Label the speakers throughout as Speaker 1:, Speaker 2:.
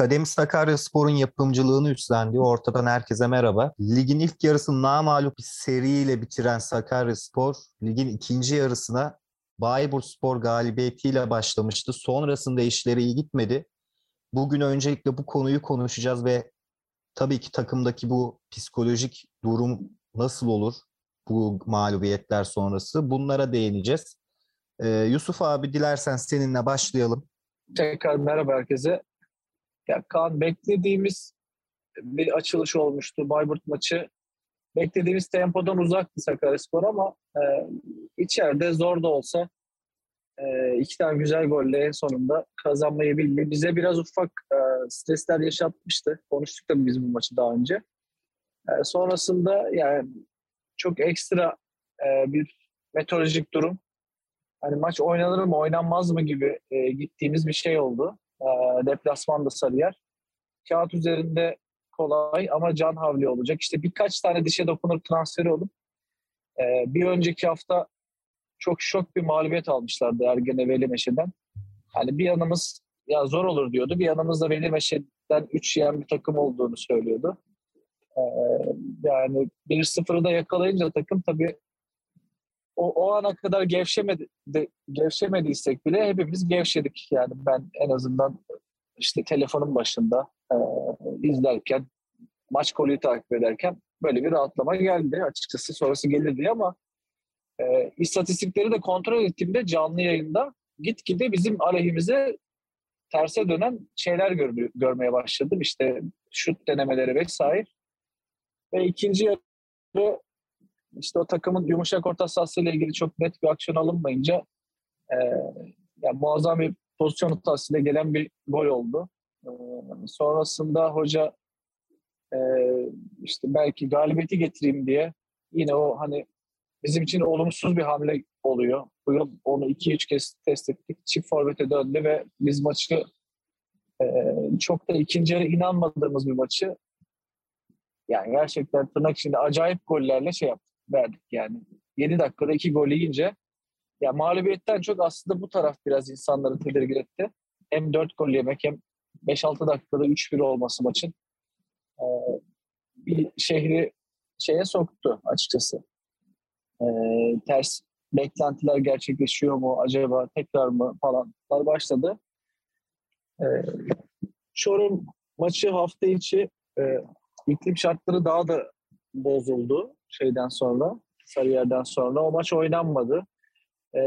Speaker 1: Akademi Sakaryaspor'un yapımcılığını üstlendiği ortadan herkese merhaba. Ligin ilk yarısını namalup bir seriyle bitiren Sakaryaspor, ligin ikinci yarısına Bayburtspor galibiyetiyle başlamıştı. Sonrasında işleri iyi gitmedi. Bugün öncelikle bu konuyu konuşacağız ve tabii ki takımdaki bu psikolojik durum nasıl olur bu mağlubiyetler sonrası bunlara değineceğiz. Ee, Yusuf abi dilersen seninle başlayalım.
Speaker 2: Tekrar merhaba herkese. Ya Kaan beklediğimiz bir açılış olmuştu Bayburt maçı. Beklediğimiz tempodan uzaktı Sakaryaspor ama e, içeride zor da olsa e, iki tane güzel golle en sonunda kazanmayı bildi. Bize biraz ufak e, stresler yaşatmıştı. Konuştuk da biz bu maçı daha önce. E, sonrasında yani çok ekstra e, bir meteorolojik durum. Hani maç oynanır mı oynanmaz mı gibi e, gittiğimiz bir şey oldu. E, deplasmanda Sarıyer. Kağıt üzerinde kolay ama can havli olacak. İşte birkaç tane dişe dokunur transferi olup e, bir önceki hafta çok şok bir mağlubiyet almışlardı Ergene Veli Meşe'den. Yani bir yanımız ya zor olur diyordu. Bir yanımız da Veli Meşe'den 3 yiyen bir takım olduğunu söylüyordu. Ee, yani 1-0'ı da yakalayınca takım tabii o, o ana kadar gevşemedi, de, gevşemediysek bile hepimiz gevşedik. Yani ben en azından işte telefonun başında e, izlerken, maç kolunu takip ederken böyle bir rahatlama geldi. Açıkçası sonrası gelir diye ama e, istatistikleri de kontrol ettiğimde canlı yayında gitgide bizim aleyhimize terse dönen şeyler gör, görmeye başladım. İşte şut denemeleri vesaire. Ve ikinci yarı işte o takımın yumuşak orta sahasıyla ilgili çok net bir aksiyon alınmayınca e, yani muazzam bir pozisyon hatasıyla gelen bir gol oldu. E, sonrasında hoca e, işte belki galibiyeti getireyim diye yine o hani bizim için olumsuz bir hamle oluyor. Bu yıl onu 2-3 kez test ettik. Çift forvete döndü ve biz maçı e, çok da ikinci yarı inanmadığımız bir maçı yani gerçekten tırnak içinde acayip gollerle şey yaptık, verdik yani. 7 dakikada 2 gol yiyince ya mağlubiyetten çok aslında bu taraf biraz insanları tedirgin etti. Hem 4 gol yemek hem 5-6 dakikada 3-1 olması maçın. Ee, bir şehri şeye soktu açıkçası. Ee, ters beklentiler gerçekleşiyor mu acaba tekrar mı falan başladı. Ee, Çorum maçı hafta içi e, iklim şartları daha da bozuldu şeyden sonra, Sarıyer'den sonra. O maç oynanmadı. Ee,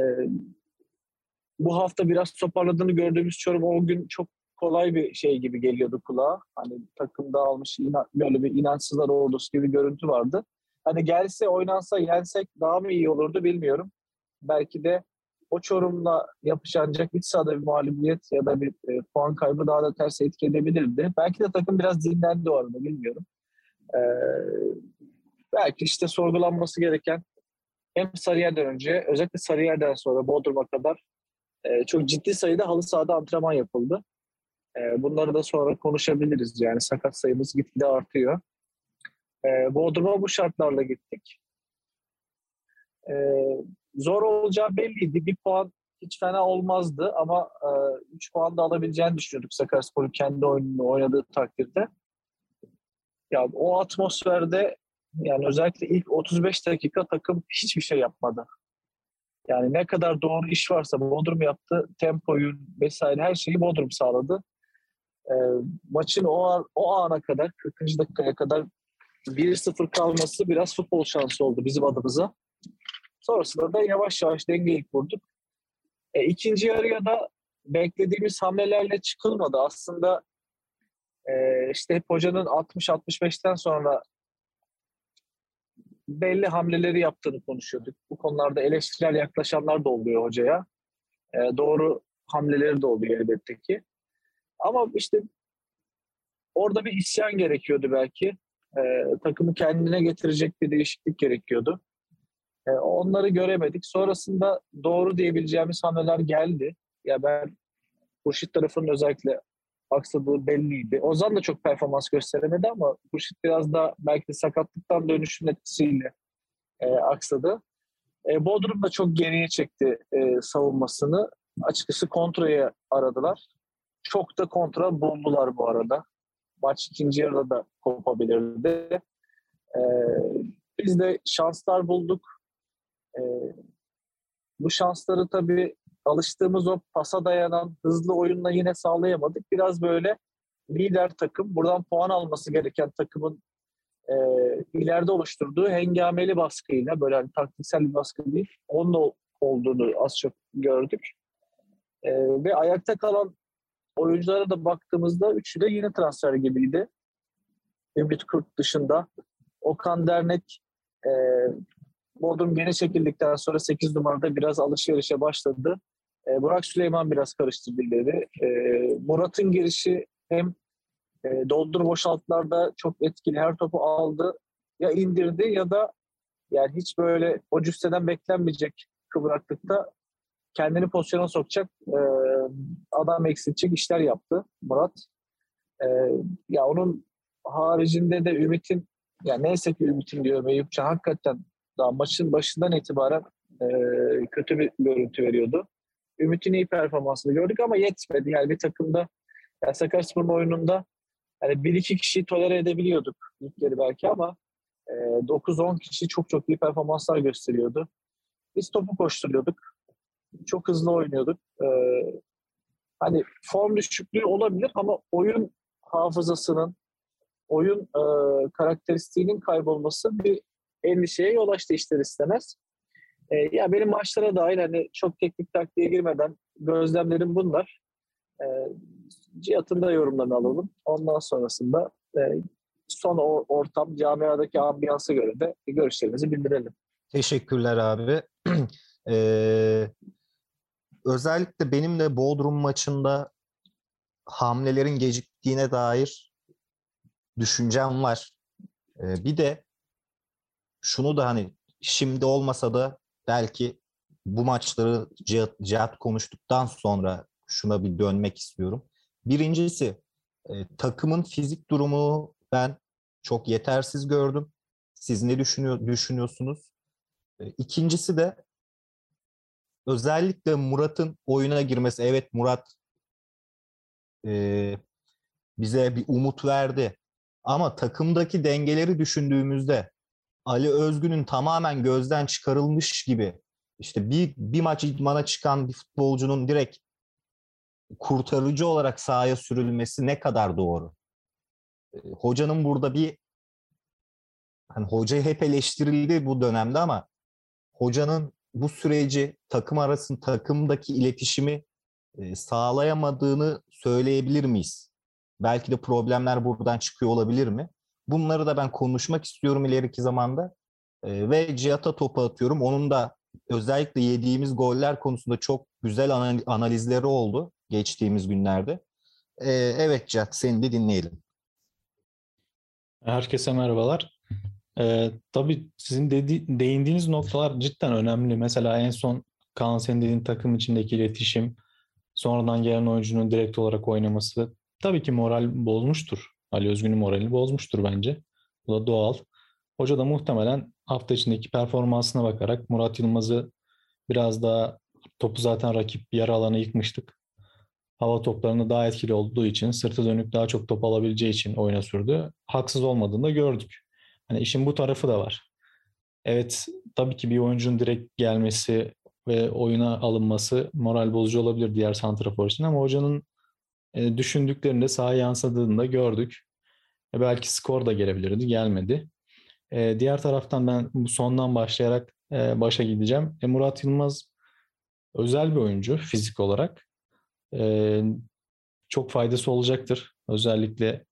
Speaker 2: bu hafta biraz toparladığını gördüğümüz Çorum o gün çok kolay bir şey gibi geliyordu kulağa. Hani takımda almış böyle bir inançsızlar ordusu gibi görüntü vardı. Hani gelse oynansa yensek daha mı iyi olurdu bilmiyorum. Belki de o Çorum'la yapışacak iç sahada bir mağlubiyet ya da bir e, puan kaybı daha da ters etki edebilirdi. Belki de takım biraz dinlendi o arada bilmiyorum. Ee, belki işte sorgulanması gereken hem Sarıyer'den önce özellikle Sarıyer'den sonra Bodrum'a kadar e, çok ciddi sayıda halı sahada antrenman yapıldı. E, bunları da sonra konuşabiliriz. Yani sakat sayımız gitgide artıyor. E, Bodrum'a bu şartlarla gittik. E, zor olacağı belliydi. Bir puan hiç fena olmazdı ama 3 e, puan da alabileceğini düşünüyorduk Sakaryaspor'un kendi oyununu oynadığı takdirde. Ya o atmosferde yani özellikle ilk 35 dakika takım hiçbir şey yapmadı. Yani ne kadar doğru iş varsa Bodrum yaptı. Tempoyu vesaire her şeyi Bodrum sağladı. E, maçın o, an, o ana kadar 40. dakikaya kadar 1-0 kalması biraz futbol şansı oldu bizim adımıza. Sonrasında da yavaş yavaş dengeyi kurduk. E, ikinci yarıya da beklediğimiz hamlelerle çıkılmadı. Aslında e, işte hep hocanın 60-65'ten sonra belli hamleleri yaptığını konuşuyorduk. Bu konularda eleştirel yaklaşanlar da oluyor hocaya. E, doğru hamleleri de oluyor elbette ki. Ama işte orada bir isyan gerekiyordu belki. E, takımı kendine getirecek bir değişiklik gerekiyordu. E, onları göremedik. Sonrasında doğru diyebileceğimiz hamleler geldi. Ya ben Hurşit tarafının özellikle aksadığı belliydi. Ozan da çok performans gösteremedi ama Hurşit biraz da belki de sakatlıktan dönüşün etkisiyle e, aksadı. E, Bodrum da çok geriye çekti e, savunmasını. Açıkçası kontraya aradılar. çok da kontrol buldular bu arada. Maç ikinci yarıda da kopabilirdi. Ee, biz de şanslar bulduk. Ee, bu şansları tabii alıştığımız o pasa dayanan hızlı oyunla yine sağlayamadık. Biraz böyle lider takım, buradan puan alması gereken takımın e, ileride oluşturduğu hengameli baskıyla, böyle hani taktiksel bir baskı değil, onun olduğunu az çok gördük. E, ve ayakta kalan oyunculara da baktığımızda üçü de yine transfer gibiydi. Ümit Kurt dışında. Okan Dernek e, Bodrum geri çekildikten sonra 8 numarada biraz alışverişe başladı. E, Burak Süleyman biraz karıştırdı ileri. E, Murat'ın girişi hem e, doldur boşaltlarda çok etkili her topu aldı. Ya indirdi ya da yani hiç böyle o cüsseden beklenmeyecek kıvraklıkta kendini pozisyona sokacak e, adam eksiltecek işler yaptı Murat. E, ya onun haricinde de Ümit'in ya neyse ki Ümit'in diyor Eyüpcan hakikaten daha maçın başından itibaren e, kötü bir görüntü veriyordu. Ümit'in iyi performansını gördük ama yetmedi. Yani bir takımda yani Sakaryaspor'un oyununda yani bir iki kişiyi tolere edebiliyorduk ilkleri belki ama e, 9-10 kişi çok çok iyi performanslar gösteriyordu. Biz topu koşturuyorduk. Çok hızlı oynuyorduk. E, hani form düşüklüğü olabilir ama oyun hafızasının, oyun e, karakteristiğinin kaybolması bir endişeye yol açtı ister istemez. E, ya benim maçlara dahil hani çok teknik taktiğe girmeden gözlemlerim bunlar. E, Cihat'ın da yorumlarını alalım. Ondan sonrasında e, son o ortam, camiadaki ambiyansa göre de görüşlerimizi bildirelim.
Speaker 1: Teşekkürler abi. ee, özellikle benim de Bodrum maçında hamlelerin geciktiğine dair düşüncem var. Ee, bir de şunu da hani şimdi olmasa da belki bu maçları Cihat, Cihat konuştuktan sonra şuna bir dönmek istiyorum. Birincisi e, takımın fizik durumu ben çok yetersiz gördüm. Siz ne düşünüyor, düşünüyorsunuz? E, ikincisi de özellikle Murat'ın oyuna girmesi. Evet Murat e, bize bir umut verdi. Ama takımdaki dengeleri düşündüğümüzde Ali Özgün'ün tamamen gözden çıkarılmış gibi işte bir, bir maç idmana çıkan bir futbolcunun direkt kurtarıcı olarak sahaya sürülmesi ne kadar doğru? Hocanın burada bir hani hoca hep eleştirildi bu dönemde ama hocanın bu süreci takım arasında takımdaki iletişimi sağlayamadığını söyleyebilir miyiz? Belki de problemler buradan çıkıyor olabilir mi? Bunları da ben konuşmak istiyorum ileriki zamanda. Ve Cihat'a topu atıyorum. Onun da özellikle yediğimiz goller konusunda çok güzel analizleri oldu geçtiğimiz günlerde. Ee, evet Cihat seni de dinleyelim.
Speaker 3: Herkese merhabalar. Ee, tabii sizin dedi, değindiğiniz noktalar cidden önemli. Mesela en son Kaan senin dediğin takım içindeki iletişim, sonradan gelen oyuncunun direkt olarak oynaması tabii ki moral bozmuştur. Ali Özgün'ün moralini bozmuştur bence. Bu da doğal. Hoca da muhtemelen hafta içindeki performansına bakarak Murat Yılmaz'ı biraz daha topu zaten rakip yarı alanı yıkmıştık hava toplarında daha etkili olduğu için, sırtı dönük daha çok top alabileceği için oyuna sürdü. Haksız olmadığını da gördük. Hani işin bu tarafı da var. Evet tabii ki bir oyuncunun direkt gelmesi ve oyuna alınması moral bozucu olabilir diğer santrafor için ama hocanın e, düşündüklerinde sahaya yansıdığını da gördük. E, belki skor da gelebilirdi, gelmedi. E, diğer taraftan ben bu sondan başlayarak e, başa gideceğim. Murat Yılmaz özel bir oyuncu fizik olarak çok faydası olacaktır. Özellikle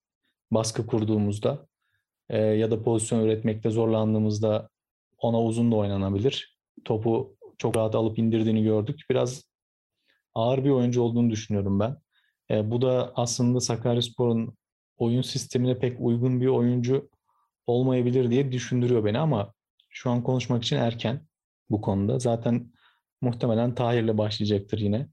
Speaker 3: baskı kurduğumuzda ya da pozisyon üretmekte zorlandığımızda ona uzun da oynanabilir. Topu çok rahat alıp indirdiğini gördük. Biraz ağır bir oyuncu olduğunu düşünüyorum ben. Bu da aslında Sakaryaspor'un oyun sistemine pek uygun bir oyuncu olmayabilir diye düşündürüyor beni ama şu an konuşmak için erken bu konuda. Zaten muhtemelen Tahir'le başlayacaktır yine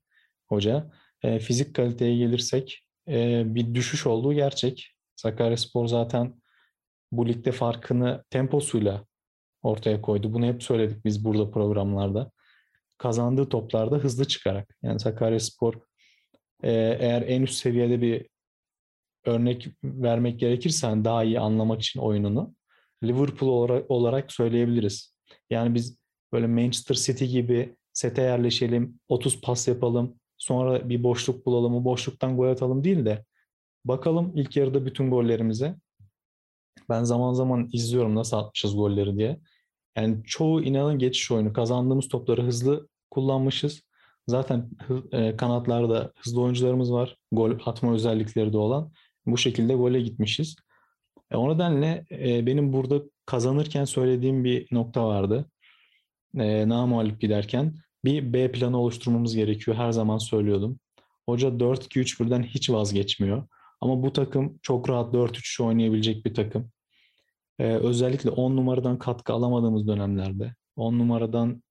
Speaker 3: hoca. E, fizik kaliteye gelirsek e, bir düşüş olduğu gerçek. Sakaryaspor zaten bu ligde farkını temposuyla ortaya koydu. Bunu hep söyledik biz burada programlarda. Kazandığı toplarda hızlı çıkarak. Yani Sakaryaspor e, eğer en üst seviyede bir örnek vermek gerekirse hani daha iyi anlamak için oyununu Liverpool olarak, olarak söyleyebiliriz. Yani biz böyle Manchester City gibi sete yerleşelim, 30 pas yapalım, sonra bir boşluk bulalım, o boşluktan gol atalım değil de bakalım ilk yarıda bütün gollerimize. Ben zaman zaman izliyorum nasıl atmışız golleri diye. Yani çoğu inanın geçiş oyunu. Kazandığımız topları hızlı kullanmışız. Zaten e, kanatlarda hızlı oyuncularımız var. Gol atma özellikleri de olan. Bu şekilde gole gitmişiz. E, o nedenle e, benim burada kazanırken söylediğim bir nokta vardı. E, namalip giderken bir B planı oluşturmamız gerekiyor. Her zaman söylüyordum. Hoca 4-2-3-1'den hiç vazgeçmiyor. Ama bu takım çok rahat 4-3 oynayabilecek bir takım. Ee, özellikle 10 numaradan katkı alamadığımız dönemlerde, 10 numaradan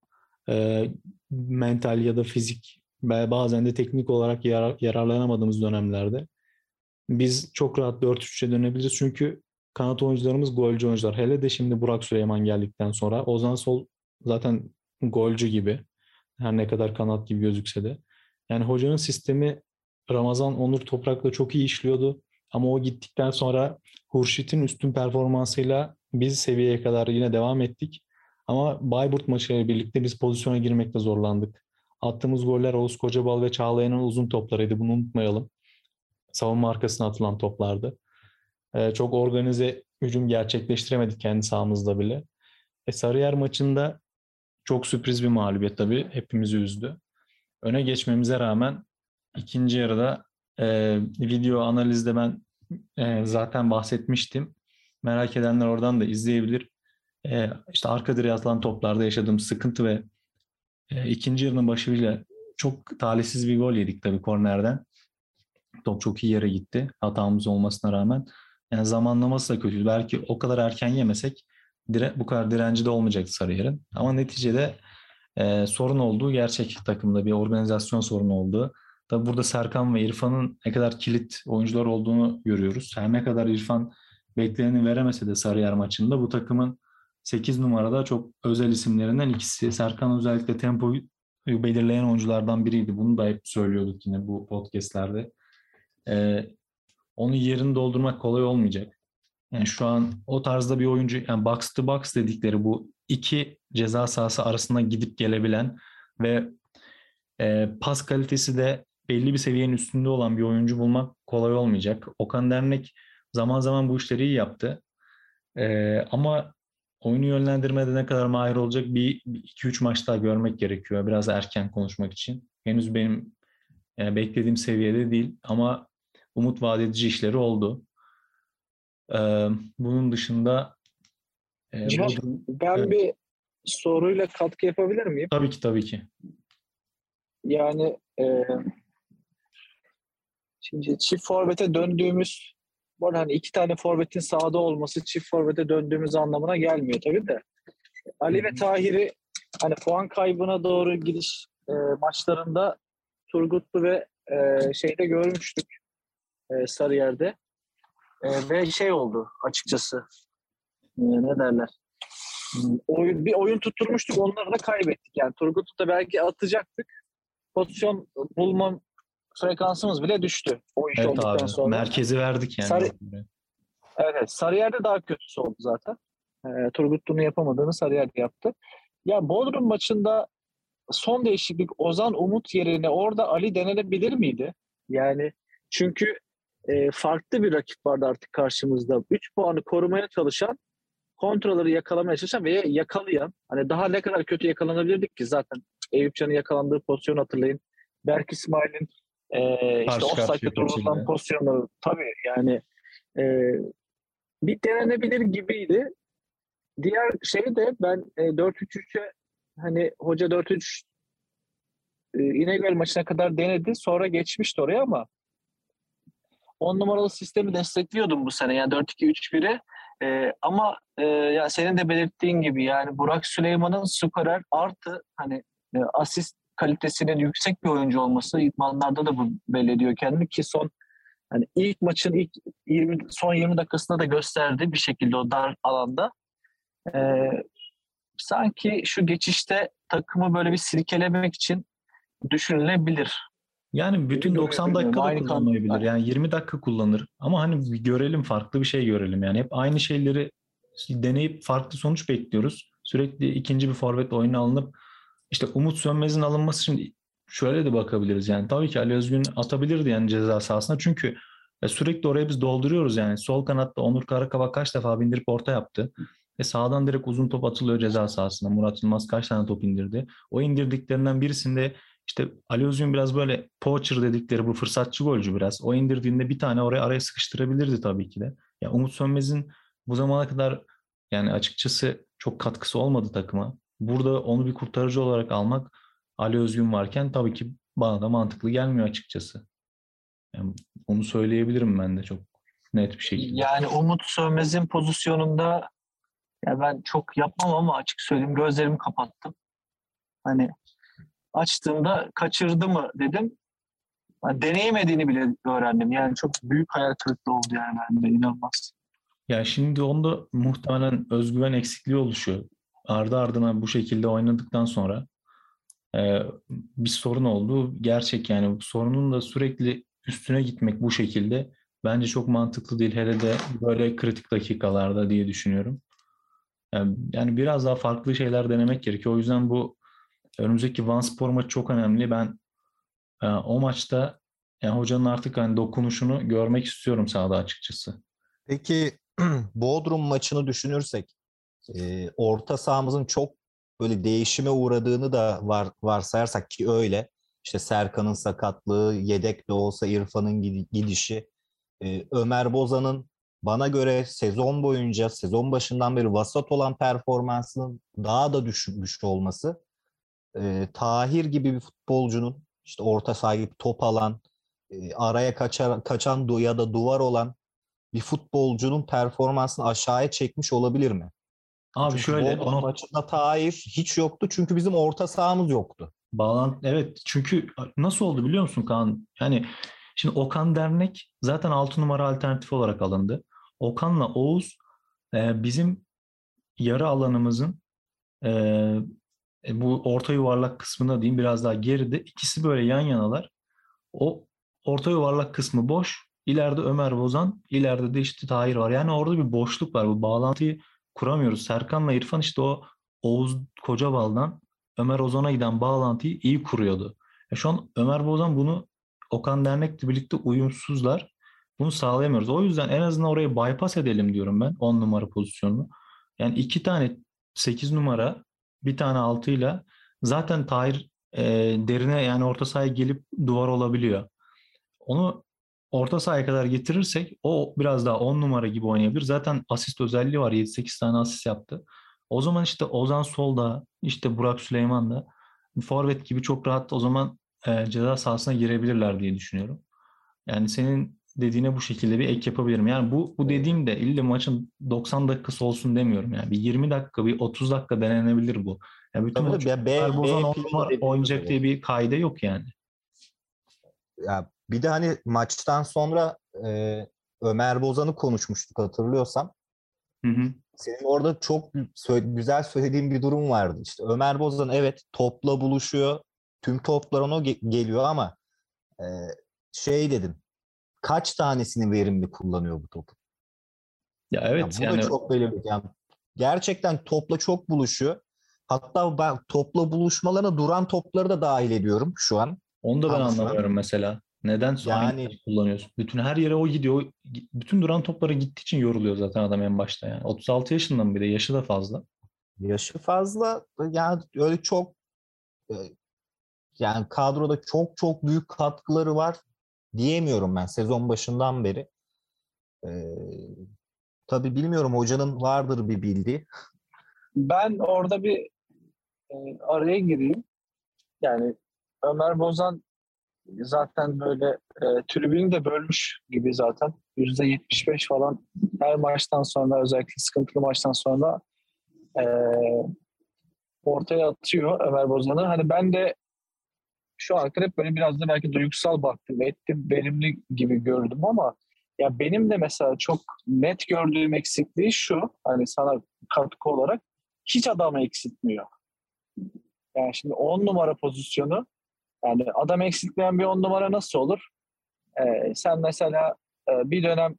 Speaker 3: e, mental ya da fizik bazen de teknik olarak yarar, yararlanamadığımız dönemlerde biz çok rahat 4-3'e dönebiliriz. Çünkü kanat oyuncularımız golcü oyuncular. Hele de şimdi Burak Süleyman geldikten sonra Ozan Sol zaten golcü gibi. Her ne kadar kanat gibi gözükse de. Yani hocanın sistemi Ramazan Onur Toprak'la çok iyi işliyordu. Ama o gittikten sonra Hurşit'in üstün performansıyla biz seviyeye kadar yine devam ettik. Ama Bayburt maçıyla birlikte biz pozisyona girmekte zorlandık. Attığımız goller Oğuz Kocabal ve Çağlayan'ın uzun toplarıydı. Bunu unutmayalım. Savunma arkasına atılan toplardı. Ee, çok organize hücum gerçekleştiremedik kendi sahamızda bile. E, Sarıyer maçında çok sürpriz bir mağlubiyet tabii. Hepimizi üzdü. Öne geçmemize rağmen ikinci yarıda e, video analizde ben e, zaten bahsetmiştim. Merak edenler oradan da izleyebilir. E, işte arka direğe atılan toplarda yaşadığım sıkıntı ve e, ikinci yarının başıyla çok talihsiz bir gol yedik tabii kornerden. Top çok iyi yere gitti hatamız olmasına rağmen. Yani zamanlaması da kötüydü. Belki o kadar erken yemesek dire, bu kadar direnci de olmayacaktı Sarıyer'in. Ama neticede e, sorun olduğu gerçek takımda bir organizasyon sorunu olduğu. Tabi burada Serkan ve İrfan'ın ne kadar kilit oyuncular olduğunu görüyoruz. Her ne kadar İrfan bekleneni veremese de Sarıyer maçında bu takımın 8 numarada çok özel isimlerinden ikisi. Serkan özellikle tempoyu belirleyen oyunculardan biriydi. Bunu da hep söylüyorduk yine bu podcastlerde. Ee, onun yerini doldurmak kolay olmayacak. Yani şu an o tarzda bir oyuncu, yani box to box dedikleri bu iki ceza sahası arasında gidip gelebilen ve e, pas kalitesi de belli bir seviyenin üstünde olan bir oyuncu bulmak kolay olmayacak. Okan Dernek zaman zaman bu işleri iyi yaptı. Ee, ama oyunu yönlendirmede ne kadar mahir olacak bir 2-3 maç daha görmek gerekiyor. Biraz erken konuşmak için. Henüz benim yani beklediğim seviyede değil ama umut vaat edici işleri oldu. Ee, bunun dışında
Speaker 2: e, Cihan, ben evet. bir soruyla katkı yapabilir miyim?
Speaker 3: Tabii ki tabii ki.
Speaker 2: Yani e, Şimdi çift forvete döndüğümüz bu hani iki tane forvetin sahada olması çift forvete döndüğümüz anlamına gelmiyor tabii de. Ali ve Tahir'i hani puan kaybına doğru gidiş e, maçlarında Turgutlu ve e, şeyde görmüştük e, Sarıyer'de. E, ve şey oldu açıkçası. E, ne derler? Oyun, bir oyun tutturmuştuk onları da kaybettik. Yani Turgut'u da belki atacaktık. Pozisyon bulmam frekansımız bile düştü o iş evet olduktan abi. sonra.
Speaker 3: Merkezi verdik yani. Sarı...
Speaker 2: Evet. Sarıyer'de daha kötüsü oldu zaten. E, Turgut bunu yapamadığını Sarıyer'de yaptı. Ya Bodrum maçında son değişiklik Ozan Umut yerine orada Ali denenebilir miydi? Yani çünkü e, farklı bir rakip vardı artık karşımızda. 3 puanı korumaya çalışan, kontrolleri yakalamaya çalışan ve yakalayan. Hani daha ne kadar kötü yakalanabilirdik ki zaten Eyüp Can'ın yakalandığı pozisyonu hatırlayın. Berk İsmail'in ee, işte offside'de durulan pozisyonları tabii yani e, bir denenebilir gibiydi. Diğer şey de ben e, 4-3-3'e hani hoca 4-3 e, İnegöl maçına kadar denedi. Sonra geçmişti oraya ama 10 numaralı sistemi destekliyordum bu sene. Yani 4-2-3-1'i. E, ama e, ya senin de belirttiğin gibi yani Burak Süleyman'ın skorer artı hani e, asist kalitesinin yüksek bir oyuncu olması idmanlarda da bu belli ediyor kendini ki son hani ilk maçın ilk 20 son 20 dakikasında da gösterdi bir şekilde o dar alanda. Ee, sanki şu geçişte takımı böyle bir silkelemek için düşünülebilir.
Speaker 3: Yani bütün 90 dakikada kullanmayabilir. Yani 20 dakika kullanır. Ama hani bir görelim farklı bir şey görelim. Yani hep aynı şeyleri deneyip farklı sonuç bekliyoruz. Sürekli ikinci bir forvet oyuna alınıp işte Umut Sönmez'in alınması şimdi şöyle de bakabiliriz. Yani tabii ki Ali Özgün atabilirdi yani ceza sahasına. Çünkü sürekli oraya biz dolduruyoruz yani. Sol kanatta Onur Karakaba kaç defa bindirip orta yaptı. Ve sağdan direkt uzun top atılıyor ceza sahasına. Murat Yılmaz kaç tane top indirdi. O indirdiklerinden birisinde işte Özgün biraz böyle poacher dedikleri bu fırsatçı golcü biraz. O indirdiğinde bir tane oraya araya sıkıştırabilirdi tabii ki de. Ya Umut Sönmez'in bu zamana kadar yani açıkçası çok katkısı olmadı takıma. Burada onu bir kurtarıcı olarak almak Ali Özgün varken tabii ki bana da mantıklı gelmiyor açıkçası. Yani onu söyleyebilirim ben de çok net bir şekilde.
Speaker 2: Yani Umut Sönmez'in pozisyonunda ya ben çok yapmam ama açık söyleyeyim gözlerimi kapattım. Hani açtığımda kaçırdı mı dedim. Yani deneyemediğini bile öğrendim. Yani çok büyük hayal kırıklığı oldu yani bende inanılmaz.
Speaker 3: Ya şimdi onda muhtemelen özgüven eksikliği oluşuyor. Ardı ardına bu şekilde oynadıktan sonra e, bir sorun oldu. Gerçek yani bu sorunun da sürekli üstüne gitmek bu şekilde bence çok mantıklı değil. Hele de böyle kritik dakikalarda diye düşünüyorum. Yani, yani biraz daha farklı şeyler denemek gerekiyor. O yüzden bu önümüzdeki Van Spor maçı çok önemli. Ben e, o maçta yani hocanın artık hani dokunuşunu görmek istiyorum sahada açıkçası.
Speaker 1: Peki Bodrum maçını düşünürsek e, orta sahamızın çok böyle değişime uğradığını da var, varsayarsak ki öyle. İşte Serkan'ın sakatlığı, yedek de olsa İrfan'ın gidişi, e, Ömer Bozan'ın bana göre sezon boyunca, sezon başından beri vasat olan performansının daha da düşmüş olması, e, Tahir gibi bir futbolcunun işte orta saha top alan, e, araya kaçar, kaçan ya da duvar olan bir futbolcunun performansını aşağıya çekmiş olabilir mi?
Speaker 3: Abi çünkü şöyle
Speaker 1: o maçında Tahir hiç yoktu çünkü bizim orta sahamız yoktu.
Speaker 3: Bağlantı evet çünkü nasıl oldu biliyor musun Kaan? Yani şimdi Okan Dernek zaten 6 numara alternatif olarak alındı. Okan'la Oğuz e, bizim yarı alanımızın e, e, bu orta yuvarlak kısmında diyeyim biraz daha geride. ikisi böyle yan yanalar. O orta yuvarlak kısmı boş. İleride Ömer Bozan, ileride de işte Tahir var. Yani orada bir boşluk var. Bu bağlantıyı kuramıyoruz. Serkan'la İrfan işte o Oğuz Kocabal'dan Ömer Ozan'a giden bağlantıyı iyi kuruyordu. E şu an Ömer Bozan bunu Okan Dernek'le birlikte uyumsuzlar. Bunu sağlayamıyoruz. O yüzden en azından orayı bypass edelim diyorum ben 10 numara pozisyonunu. Yani iki tane 8 numara bir tane 6 ile zaten Tahir e, derine yani orta sahaya gelip duvar olabiliyor. Onu orta sahaya kadar getirirsek o biraz daha 10 numara gibi oynayabilir. Zaten asist özelliği var. 7-8 tane asist yaptı. O zaman işte Ozan solda, işte Burak Süleyman da forvet gibi çok rahat o zaman e, ceza sahasına girebilirler diye düşünüyorum. Yani senin dediğine bu şekilde bir ek yapabilirim. Yani bu bu dediğim de ille maçın 90 dakikası olsun demiyorum. Yani bir 20 dakika, bir 30 dakika denenebilir bu. Yani bütün Tabii maç B, B, oynayacak diye bir kaide yok yani.
Speaker 1: Ya bir de hani maçtan sonra e, Ömer Bozan'ı konuşmuştuk hatırlıyorsam. Hı hı. Senin orada çok güzel söylediğin bir durum vardı. İşte Ömer Bozan evet topla buluşuyor. Tüm toplar ona ge- geliyor ama e, şey dedim. Kaç tanesini verimli kullanıyor bu topu?
Speaker 3: Ya evet
Speaker 1: ya bu yani... da çok belirli. Yani gerçekten topla çok buluşuyor. Hatta ben topla buluşmalarına duran topları da dahil ediyorum şu an.
Speaker 3: Onu da ben Ama anlamıyorum mesela. Neden yani, kullanıyorsun? Bütün her yere o gidiyor. Bütün duran topları gittiği için yoruluyor zaten adam en başta yani. 36 yaşından bile yaşı da fazla.
Speaker 1: Yaşı fazla yani öyle çok e, yani kadroda çok çok büyük katkıları var diyemiyorum ben sezon başından beri. Ee, tabii bilmiyorum hocanın vardır bir bildiği. Ben orada bir e, araya gireyim. Yani Ömer Bozan zaten böyle e, tribünü de bölmüş gibi zaten. Yüzde 75 falan her maçtan sonra özellikle sıkıntılı maçtan sonra e, ortaya atıyor Ömer Bozan'ı. Hani ben de şu an hep böyle biraz da belki duygusal baktım, ettim, verimli gibi gördüm ama ya benim de mesela çok net gördüğüm eksikliği şu, hani sana katkı olarak hiç adam eksiltmiyor. Yani şimdi 10 numara pozisyonu
Speaker 2: Yani adam eksiltmeyen bir on numara nasıl olur? Ee, sen mesela e, bir dönem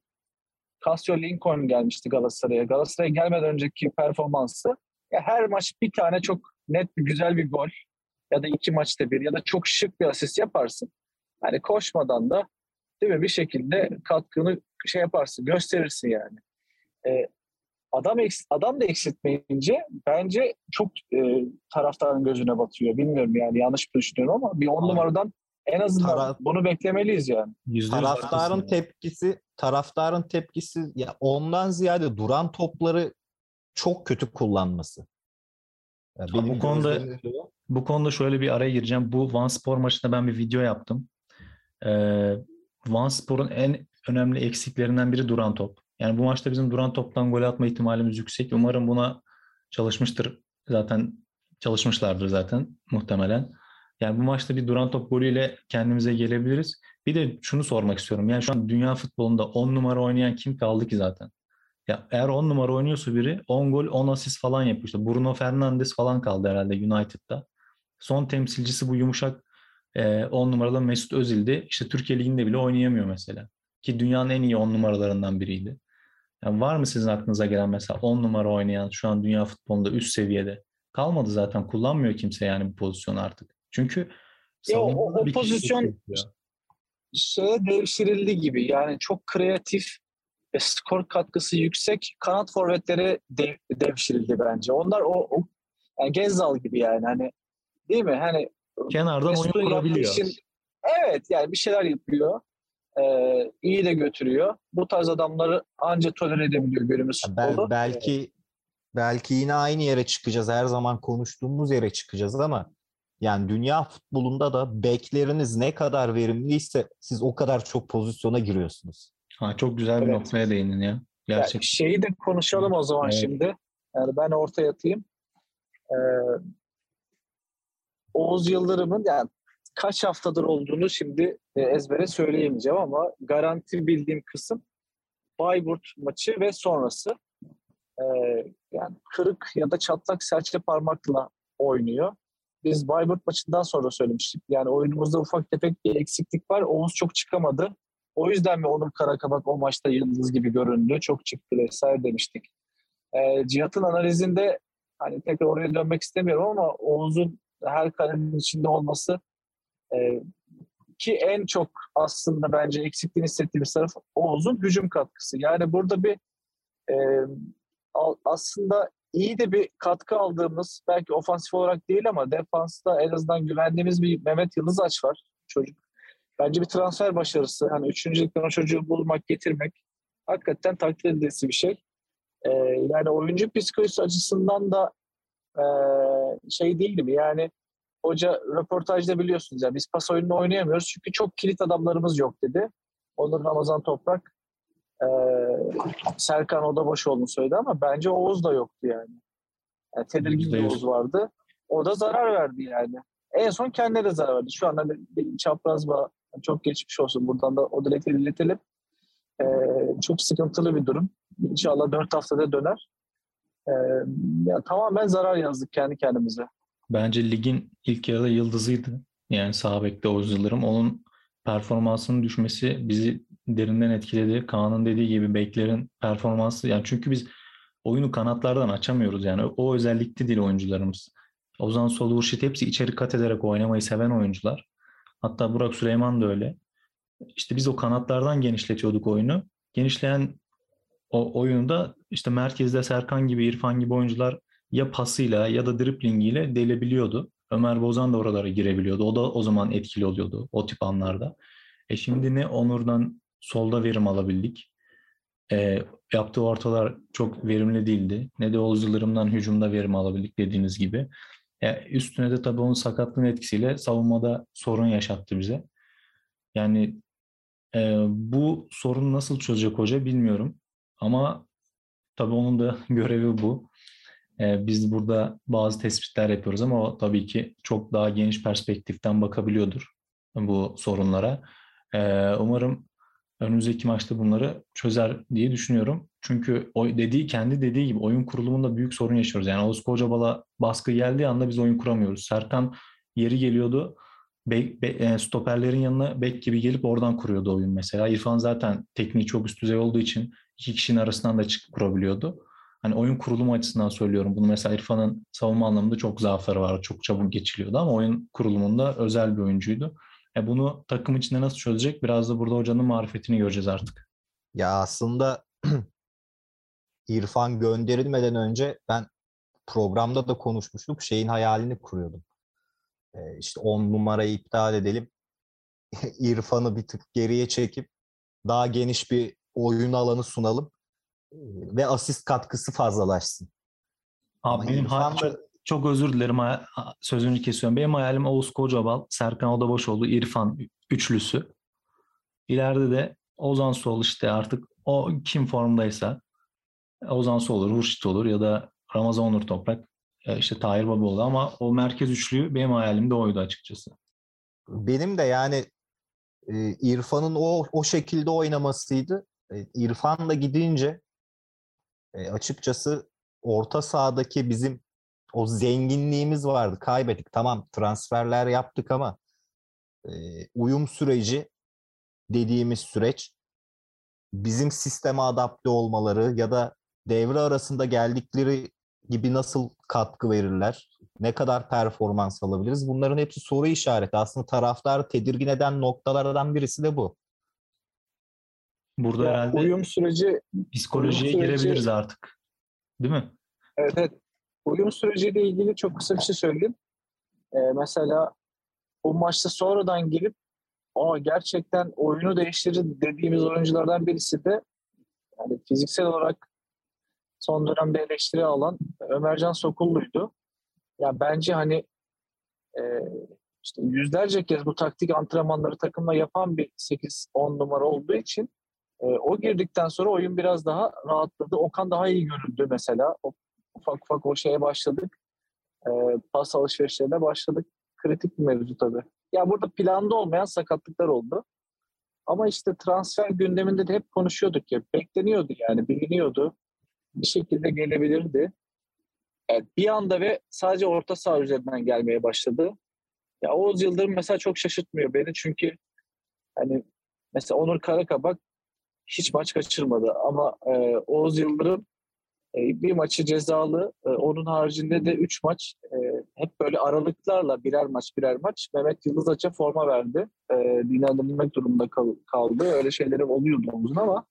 Speaker 2: Casio Lincoln gelmişti Galatasaray'a. Galatasaray'a gelmeden önceki performansı ya her maç bir tane çok net bir güzel bir gol ya da iki maçta bir ya da çok şık bir asist yaparsın. Hani koşmadan da değil mi bir şekilde katkını şey yaparsın, gösterirsin yani. Ee, adam eks, adam da eksiltmeyince bence çok e, taraftarın gözüne batıyor. Bilmiyorum yani yanlış düşünüyorum ama bir on numaradan en azından
Speaker 1: Taraf-
Speaker 2: bunu beklemeliyiz yani.
Speaker 1: Taraftarın tepkisi, taraftarın tepkisi ya ondan ziyade duran topları çok kötü kullanması. Ya
Speaker 3: Ha, bu konuda-
Speaker 1: bu.
Speaker 3: Konuda şöyle bir araya gireceğim. Bu Van Spor maçında ben bir video yaptım. Ee, Van Spor'un en önemli eksiklerinden biri duran top. Yani bu maçta bizim duran toptan gol atma ihtimalimiz yüksek. Umarım buna çalışmıştır. Zaten çalışmışlardır zaten muhtemelen. Yani bu maçta bir duran top golüyle kendimize gelebiliriz. Bir de şunu sormak istiyorum. Yani şu an dünya futbolunda 10 numara oynayan kim kaldı ki zaten? Ya eğer 10 numara oynuyorsa biri 10 gol 10 asist falan yapıyor. İşte Bruno Fernandes falan kaldı herhalde United'da. Son temsilcisi bu yumuşak 10 numaralı Mesut Özil'di. İşte Türkiye Ligi'nde bile oynayamıyor mesela. Ki dünyanın en iyi 10 numaralarından biriydi. Yani var mı sizin aklınıza gelen mesela 10 numara oynayan şu an dünya futbolunda üst seviyede? Kalmadı zaten kullanmıyor kimse yani bu pozisyonu artık. Çünkü
Speaker 2: Ya o- o pozisyon- şeye devşirildi gibi. Yani çok kreatif ve skor katkısı yüksek kanat forvetleri dev, devşirildi bence. Onlar o, o yani Gezzal gibi yani hani değil mi? Hani
Speaker 3: kenardan oyun kurabiliyor.
Speaker 2: işin- evet yani bir şeyler yapıyor. Ee, iyi de götürüyor. Bu tarz adamları anca tolere edebiliyor günümüz
Speaker 1: Bel-
Speaker 2: futbolu.
Speaker 1: belki belki yine aynı yere çıkacağız. Her zaman konuştuğumuz yere çıkacağız ama yani dünya futbolunda da bekleriniz ne kadar verimliyse siz o kadar çok pozisyona giriyorsunuz.
Speaker 3: Ha, çok güzel bir
Speaker 2: Evet.
Speaker 3: noktaya değindin ya. Gerçekten.
Speaker 2: şeyi de konuşalım o zaman
Speaker 3: Evet.
Speaker 2: şimdi. Yani ben orta yatayım. Ee, Oğuz Yıldırım'ın yani kaç haftadır olduğunu şimdi e, ezbere söyleyemeyeceğim ama garanti bildiğim kısım Bayburt maçı ve sonrası. Ee, yani kırık ya da çatlak serçe parmakla oynuyor. Biz Bayburt maçından sonra söylemiştik. Yani oyunumuzda ufak tefek bir eksiklik var. Oğuz çok çıkamadı. O yüzden mi Onur Karakabak o maçta yıldız gibi göründü? Çok çıktı vesaire demiştik. Ee, Cihat'ın analizinde hani tekrar oraya dönmek istemiyorum ama Oğuz'un her karenin içinde olması e, ki en çok aslında bence eksikliğini hissettiğimiz taraf Oğuz'un hücum katkısı. Yani burada bir e, aslında iyi de bir katkı aldığımız belki ofansif olarak değil ama defansta en azından güvendiğimiz bir Mehmet Yıldızaç var. Çocuk bence bir transfer başarısı. Hani üçüncü ligden o çocuğu bulmak, getirmek hakikaten takdir edilesi bir şey. Ee, yani oyuncu psikolojisi açısından da e, şey değilim. Yani hoca röportajda biliyorsunuz ya biz pas oyununu oynayamıyoruz çünkü çok kilit adamlarımız yok dedi. Onur Ramazan Toprak e, Serkan Odabaşoğlu'nu söyledi ama bence Oğuz da yoktu yani. yani tedirgin bir. Oğuz vardı. O da zarar verdi yani. En son kendine de zarar verdi. Şu anda bir, bir çapraz bağ çok geçmiş olsun. Buradan da o dilekleri iletelim. Ee, çok sıkıntılı bir durum. İnşallah dört haftada döner. Ee, ya tamamen zarar yazdık kendi kendimize.
Speaker 3: Bence ligin ilk yarıda yıldızıydı. Yani sağ bekte Oğuz Yıldırım. Onun performansının düşmesi bizi derinden etkiledi. Kaan'ın dediği gibi beklerin performansı. Yani çünkü biz oyunu kanatlardan açamıyoruz. Yani o özellikte değil oyuncularımız. Ozan Solu, Urşit hepsi içeri kat ederek oynamayı seven oyuncular. Hatta Burak Süleyman da öyle. İşte biz o kanatlardan genişletiyorduk oyunu. Genişleyen o oyunda işte merkezde Serkan gibi, İrfan gibi oyuncular ya pasıyla ya da driplingiyle delebiliyordu. Ömer Bozan da oralara girebiliyordu. O da o zaman etkili oluyordu o tip anlarda. E şimdi ne Onur'dan solda verim alabildik. E, yaptığı ortalar çok verimli değildi. Ne de Oğuz Yıldırım'dan hücumda verim alabildik dediğiniz gibi. E, üstüne de tabii onun sakatlığın etkisiyle savunmada sorun yaşattı bize. Yani e, bu sorunu nasıl çözecek hoca bilmiyorum. Ama tabii onun da görevi bu. Ee, biz burada bazı tespitler yapıyoruz ama o tabii ki çok daha geniş perspektiften bakabiliyordur bu sorunlara. Ee, umarım önümüzdeki maçta bunları çözer diye düşünüyorum. Çünkü o dediği kendi dediği gibi oyun kurulumunda büyük sorun yaşıyoruz. Yani Oğuz Kocabal'a baskı geldiği anda biz oyun kuramıyoruz. Serkan yeri geliyordu bek, be, e, stoperlerin yanına bek gibi gelip oradan kuruyordu oyun mesela. İrfan zaten tekniği çok üst düzey olduğu için iki kişinin arasından da çıkıp kurabiliyordu. Hani oyun kurulumu açısından söylüyorum bunu. Mesela İrfan'ın savunma anlamında çok zaafları vardı. Çok çabuk geçiliyordu ama oyun kurulumunda özel bir oyuncuydu. E bunu takım içinde nasıl çözecek? Biraz da burada hocanın marifetini göreceğiz artık.
Speaker 1: Ya aslında İrfan gönderilmeden önce ben programda da konuşmuştuk. Şeyin hayalini kuruyordum. Ee, işte 10 numarayı iptal edelim. İrfan'ı bir tık geriye çekip daha geniş bir oyun alanı sunalım. Ve asist katkısı fazlalaşsın.
Speaker 3: Abi benim İrfan çok, çok özür dilerim sözünü kesiyorum. Benim hayalim Oğuz Kocabal, Serkan Odabaşoğlu, İrfan üçlüsü. İleride de Ozan Sol işte artık o kim formdaysa Ozan Sol olur, Hurşit olur ya da Ramazan Onur Toprak e, işte Tahir Babaoğlu ama o merkez üçlüyü benim hayalimde oydu açıkçası.
Speaker 1: Benim de yani e, İrfan'ın o o şekilde oynamasıydı. E, İrfan da gidince açıkçası orta sahadaki bizim o zenginliğimiz vardı. Kaybettik. Tamam transferler yaptık ama uyum süreci dediğimiz süreç bizim sisteme adapte olmaları ya da devre arasında geldikleri gibi nasıl katkı verirler? Ne kadar performans alabiliriz? Bunların hepsi soru işareti. Aslında taraftar tedirgin eden noktalardan birisi de bu.
Speaker 3: Burada ya, herhalde
Speaker 2: uyum süreci
Speaker 3: psikolojiye uyum süreci, girebiliriz artık. Değil mi?
Speaker 2: Evet, evet. Uyum süreciyle ilgili çok kısa bir şey söyleyeyim. Ee, mesela bu maçta sonradan girip ama gerçekten oyunu değiştirir dediğimiz oyunculardan birisi de yani fiziksel olarak son dönemde eleştiri alan Ömercan Sokullu'ydu. Ya yani bence hani e, işte yüzlerce kez bu taktik antrenmanları takımla yapan bir 8-10 numara olduğu için e, o girdikten sonra oyun biraz daha rahatladı. Okan daha iyi görüldü mesela. O, ufak ufak o şeye başladık. E, pas alışverişlerine başladık. Kritik bir mevzu tabii. Ya burada planda olmayan sakatlıklar oldu. Ama işte transfer gündeminde de hep konuşuyorduk ya. Bekleniyordu yani biliniyordu bir şekilde gelebilirdi. Yani bir anda ve sadece orta saha üzerinden gelmeye başladı. Ya Oğuz Yıldırım mesela çok şaşırtmıyor beni çünkü hani mesela Onur Karakabak hiç maç kaçırmadı ama e, Oğuz Yıldırım e, bir maçı cezalı. E, onun haricinde de 3 maç e, hep böyle aralıklarla birer maç birer maç Mehmet Yıldız Aç'a forma verdi. E, dinlendirmek durumunda kal, kaldı. Öyle şeyleri oluyordu omuzun ama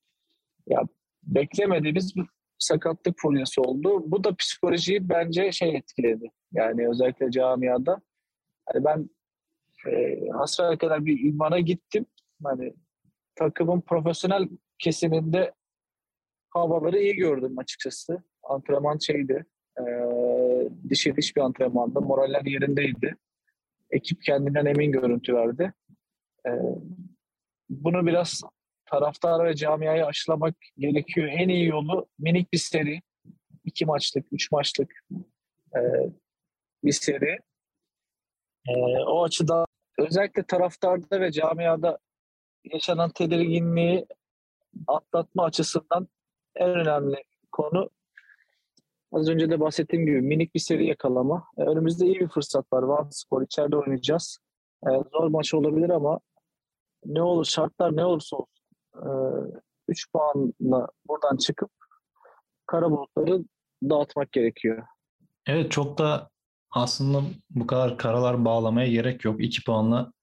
Speaker 2: ya beklemediğimiz bir sakatlık furyası oldu. Bu da psikolojiyi bence şey etkiledi. Yani özellikle camiada. Hani ben e, hasbel kadar bir ilmana gittim. Hani takımın profesyonel kesiminde havaları iyi gördüm açıkçası. Antrenman şeydi. E, dişi diş bir antrenmanda. Moraller yerindeydi. Ekip kendinden emin görüntü verdi. E, bunu biraz taraftarı ve camiayı aşılamak gerekiyor. En iyi yolu minik bir seri. iki maçlık, üç maçlık e, bir seri. E, o açıdan özellikle taraftarda ve camiada yaşanan tedirginliği atlatma açısından en önemli konu az önce de bahsettiğim gibi minik bir seri yakalama. E, önümüzde iyi bir fırsat var. Van Spor içeride oynayacağız. E, zor maç olabilir ama ne olur şartlar ne olursa olsun 3 e, puanla buradan çıkıp kara bulutları dağıtmak gerekiyor.
Speaker 3: Evet çok da aslında bu kadar karalar bağlamaya gerek yok. 2 puanla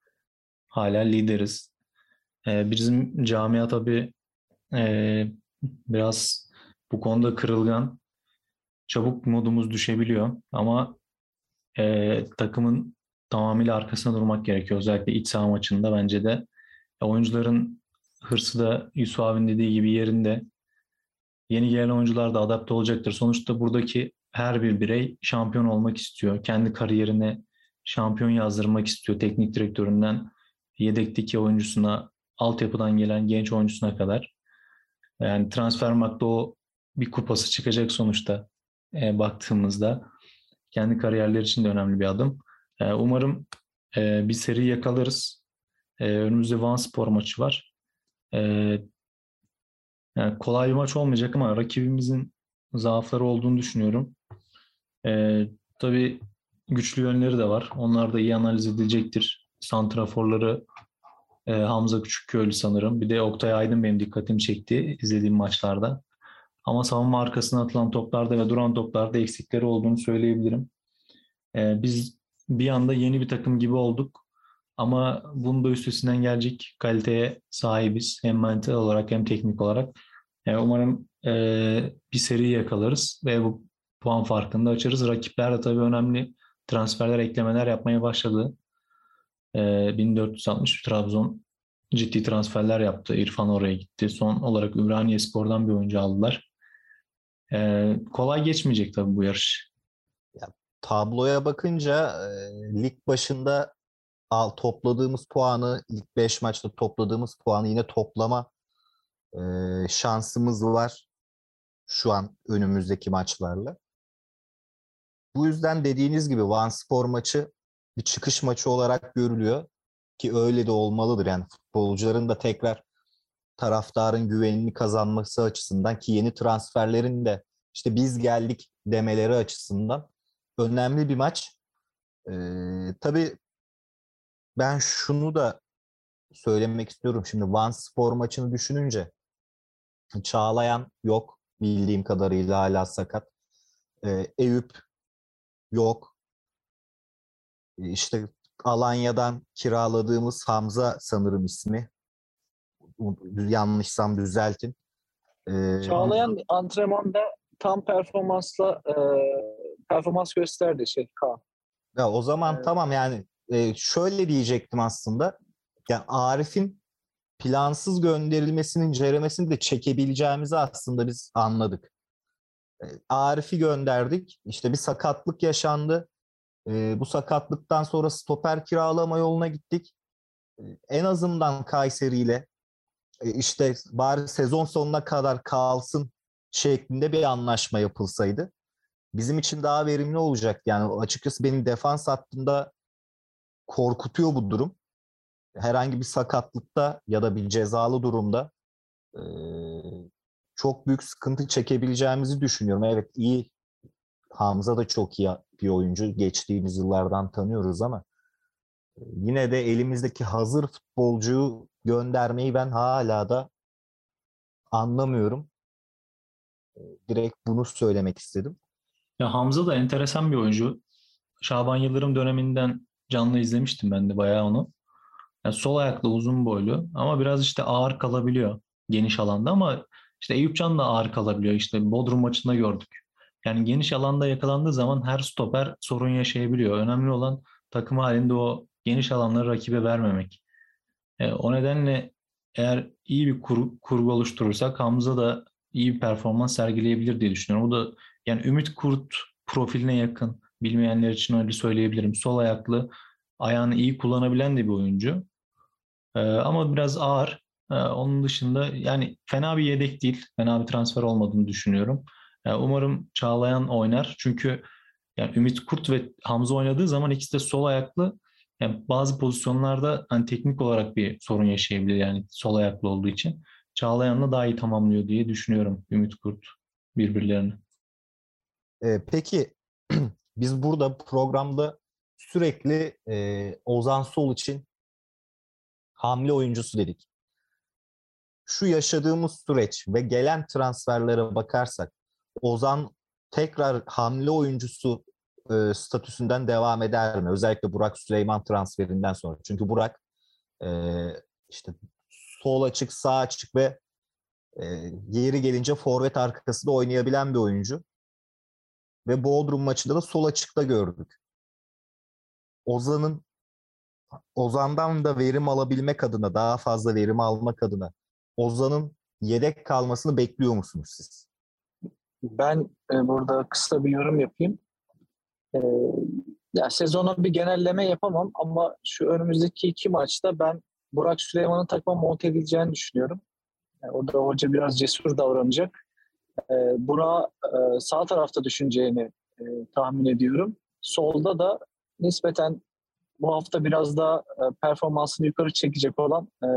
Speaker 3: hala lideriz. Bizim camia tabii e, biraz bu konuda kırılgan. Çabuk modumuz düşebiliyor ama e, takımın tamamıyla arkasına durmak gerekiyor. Özellikle iç saha maçında bence de oyuncuların hırsı da Yusuf abinin dediği gibi yerinde. Yeni gelen oyuncular da adapte olacaktır. Sonuçta buradaki her bir birey şampiyon olmak istiyor. Kendi kariyerine şampiyon yazdırmak istiyor. Teknik direktöründen yedekteki oyuncusuna, altyapıdan gelen genç oyuncusuna kadar. Yani transfer markta o bir kupası çıkacak sonuçta e, baktığımızda. Kendi kariyerleri için de önemli bir adım. E, umarım e, bir seri yakalarız. E, önümüzde Van Spor maçı var. Ee, yani kolay bir maç olmayacak ama rakibimizin zaafları olduğunu düşünüyorum. Ee, tabii güçlü yönleri de var. Onlar da iyi analiz edilecektir santraforları e, Hamza Küçükköylü sanırım. Bir de Oktay Aydın benim dikkatimi çekti izlediğim maçlarda. Ama savunma arkasına atılan toplarda ve duran toplarda eksikleri olduğunu söyleyebilirim. E, biz bir anda yeni bir takım gibi olduk. Ama bunun da üstesinden gelecek kaliteye sahibiz. Hem mental olarak hem teknik olarak. Yani umarım e, bir seri yakalarız ve bu puan farkını da açarız. Rakipler de tabii önemli transferler, eklemeler yapmaya başladı. E, 1460 Trabzon ciddi transferler yaptı. İrfan oraya gitti. Son olarak Ümraniye Spor'dan bir oyuncu aldılar. E, kolay geçmeyecek tabii bu yarış.
Speaker 1: Ya, tabloya bakınca e, lig başında al, topladığımız puanı ilk 5 maçta topladığımız puanı yine toplama e, şansımız var şu an önümüzdeki maçlarla. Bu yüzden dediğiniz gibi Van Spor maçı bir çıkış maçı olarak görülüyor ki öyle de olmalıdır. Yani futbolcuların da tekrar taraftarın güvenini kazanması açısından ki yeni transferlerin de işte biz geldik demeleri açısından önemli bir maç. Ee, tabii ben şunu da söylemek istiyorum. Şimdi Van Spor maçını düşününce Çağlayan yok bildiğim kadarıyla hala sakat. Ee, Eyüp yok. İşte Alanya'dan kiraladığımız Hamza sanırım ismi. Yanlışsam düzeltin.
Speaker 2: Ee, Çağlayan antrenmanda tam performansla e, performans gösterdi şey Kaan.
Speaker 1: Ya o zaman evet. tamam yani e, şöyle diyecektim aslında. Yani Arif'in plansız gönderilmesinin ceremesini de çekebileceğimizi aslında biz anladık. E, Arif'i gönderdik. İşte bir sakatlık yaşandı. E, bu sakatlıktan sonra stoper kiralama yoluna gittik. E, en azından Kayseri ile e, işte bari sezon sonuna kadar kalsın şeklinde bir anlaşma yapılsaydı bizim için daha verimli olacak. Yani açıkçası benim defans hattında korkutuyor bu durum. Herhangi bir sakatlıkta ya da bir cezalı durumda e, çok büyük sıkıntı çekebileceğimizi düşünüyorum. Evet iyi Hamza da çok iyi bir oyuncu. Geçtiğimiz yıllardan tanıyoruz ama yine de elimizdeki hazır futbolcuyu göndermeyi ben hala da anlamıyorum. Direkt bunu söylemek istedim.
Speaker 3: Ya Hamza da enteresan bir oyuncu. Şaban Yıldırım döneminden canlı izlemiştim ben de bayağı onu. Yani sol ayaklı uzun boylu ama biraz işte ağır kalabiliyor geniş alanda ama işte Eyüpcan da ağır kalabiliyor. İşte Bodrum maçında gördük. Yani geniş alanda yakalandığı zaman her stoper sorun yaşayabiliyor. Önemli olan takım halinde o geniş alanları rakibe vermemek. E, o nedenle eğer iyi bir kur, kurgu oluşturursak Hamza da iyi bir performans sergileyebilir diye düşünüyorum. O da yani Ümit Kurt profiline yakın. Bilmeyenler için öyle söyleyebilirim. Sol ayaklı, ayağını iyi kullanabilen de bir oyuncu. Ee, ama biraz ağır. Ee, onun dışında yani fena bir yedek değil. Fena bir transfer olmadığını düşünüyorum. Yani umarım Çağlayan oynar. Çünkü yani Ümit Kurt ve Hamza oynadığı zaman ikisi de sol ayaklı. Yani bazı pozisyonlarda hani teknik olarak bir sorun yaşayabilir yani sol ayaklı olduğu için. Çağlayan'la daha iyi tamamlıyor diye düşünüyorum Ümit Kurt birbirlerini.
Speaker 1: Ee, peki biz burada programda sürekli e, Ozan Sol için hamle oyuncusu dedik. Şu yaşadığımız süreç ve gelen transferlere bakarsak Ozan tekrar hamle oyuncusu e, statüsünden devam eder mi? Özellikle Burak Süleyman transferinden sonra. Çünkü Burak e, işte sol açık, sağ açık ve e, yeri gelince forvet arkası da oynayabilen bir oyuncu. Ve Bodrum maçında da sol açıkta gördük. Ozan'ın Ozan'dan da verim alabilmek adına, daha fazla verim almak adına Ozan'ın yedek kalmasını bekliyor musunuz siz?
Speaker 2: Ben e, burada kısa bir yorum yapayım. E, ya sezona bir genelleme yapamam ama şu önümüzdeki iki maçta ben Burak Süleyman'ın takıma monte edileceğini düşünüyorum. Yani o da hoca biraz cesur davranacak. E, Burak'ı e, sağ tarafta düşüneceğini e, tahmin ediyorum. Solda da nispeten bu hafta biraz daha e, performansını yukarı çekecek olan e,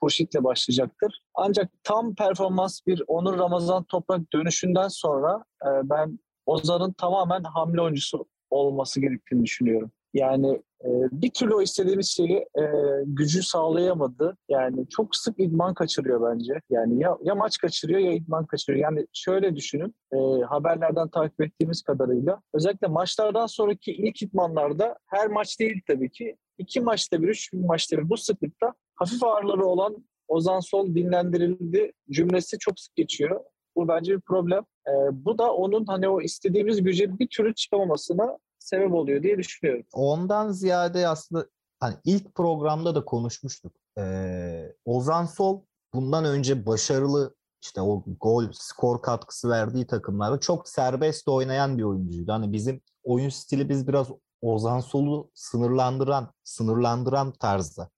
Speaker 2: Furşit'le başlayacaktır. Ancak tam performans bir Onur Ramazan Toprak dönüşünden sonra e, ben Ozan'ın tamamen hamle oyuncusu olması gerektiğini düşünüyorum. Yani e, bir türlü o istediğimiz şeyi e, gücü sağlayamadı. Yani çok sık idman kaçırıyor bence. Yani ya, ya maç kaçırıyor ya idman kaçırıyor. Yani şöyle düşünün e, haberlerden takip ettiğimiz kadarıyla özellikle maçlardan sonraki ilk idmanlarda her maç değil tabii ki iki maçta bir, üç maçta bir bu sıklıkta hafif ağrıları olan Ozan Sol dinlendirildi cümlesi çok sık geçiyor. Bu bence bir problem. E, bu da onun hani o istediğimiz güce bir türlü çıkamamasına sebep oluyor diye düşünüyorum.
Speaker 1: Ondan ziyade aslında hani ilk programda da konuşmuştuk. Ee, Ozan Sol bundan önce başarılı işte o gol, skor katkısı verdiği takımlarda çok serbest oynayan bir oyuncuydu. Hani bizim oyun stili biz biraz Ozan Sol'u sınırlandıran, sınırlandıran tarzda.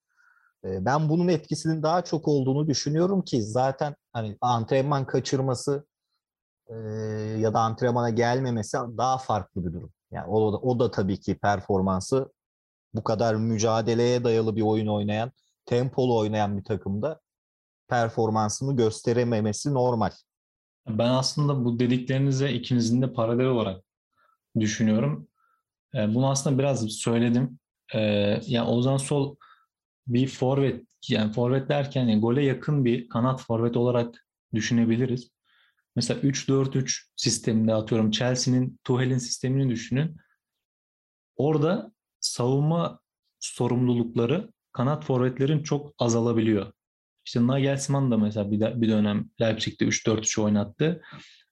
Speaker 1: Ee, ben bunun etkisinin daha çok olduğunu düşünüyorum ki zaten hani antrenman kaçırması e, ya da antrenmana gelmemesi daha farklı bir durum. Yani o da, o da tabii ki performansı bu kadar mücadeleye dayalı bir oyun oynayan, tempolu oynayan bir takımda performansını gösterememesi normal.
Speaker 3: Ben aslında bu dediklerinize ikinizin de paralel olarak düşünüyorum. Ee, bunu aslında biraz söyledim. Ee, yani Ozan Sol bir forvet, yani forvet derken yani gole yakın bir kanat forvet olarak düşünebiliriz. Mesela 3-4-3 sisteminde atıyorum Chelsea'nin Tuchel'in sistemini düşünün. Orada savunma sorumlulukları kanat forvetlerin çok azalabiliyor. İşte Nagelsmann da mesela bir, bir dönem Leipzig'te 3-4-3 oynattı.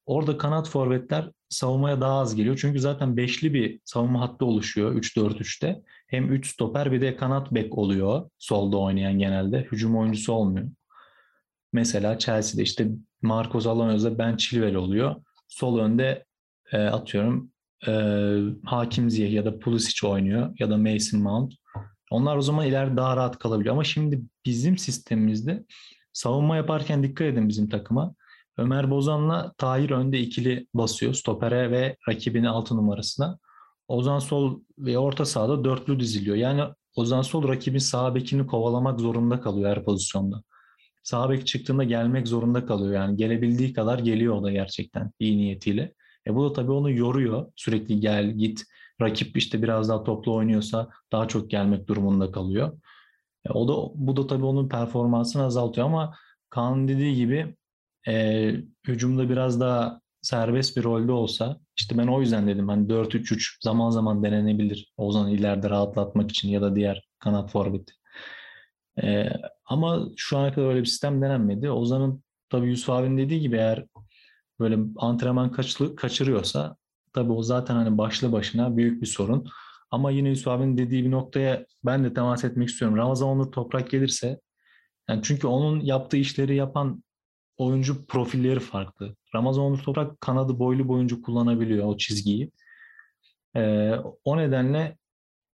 Speaker 3: Orada kanat forvetler savunmaya daha az geliyor. Çünkü zaten beşli bir savunma hattı oluşuyor 3-4-3'te. Hem 3 stoper bir de kanat bek oluyor solda oynayan genelde. Hücum oyuncusu olmuyor. Mesela Chelsea'de işte Marcos Alonso'da Ben Chilwell oluyor. Sol önde e, atıyorum e, Hakim Ziyech ya da Pulisic oynuyor ya da Mason Mount. Onlar o zaman ileride daha rahat kalabiliyor. Ama şimdi bizim sistemimizde savunma yaparken dikkat edin bizim takıma. Ömer Bozan'la Tahir önde ikili basıyor. Stopere ve rakibini altı numarasına. Ozan Sol ve orta sahada dörtlü diziliyor. Yani Ozan Sol rakibin sağ bekini kovalamak zorunda kalıyor her pozisyonda. Sağ bek çıktığında gelmek zorunda kalıyor. Yani gelebildiği kadar geliyor o da gerçekten iyi niyetiyle. E bu da tabii onu yoruyor. Sürekli gel git. Rakip işte biraz daha toplu oynuyorsa daha çok gelmek durumunda kalıyor. E o da bu da tabii onun performansını azaltıyor ama Kaan'ın dediği gibi e, hücumda biraz daha serbest bir rolde olsa işte ben o yüzden dedim hani 4-3-3 zaman zaman denenebilir Ozan'ı ileride rahatlatmak için ya da diğer kanat forveti. E, ama şu ana kadar öyle bir sistem denenmedi. Ozan'ın tabii Yusuf abinin dediği gibi eğer böyle antrenman kaçlı, kaçırıyorsa tabii o zaten hani başlı başına büyük bir sorun. Ama yine Yusuf abinin dediği bir noktaya ben de temas etmek istiyorum. Ramazan Onur Toprak gelirse yani çünkü onun yaptığı işleri yapan oyuncu profilleri farklı. Ramazan Onur Toprak kanadı boylu boyunca kullanabiliyor o çizgiyi. Ee, o nedenle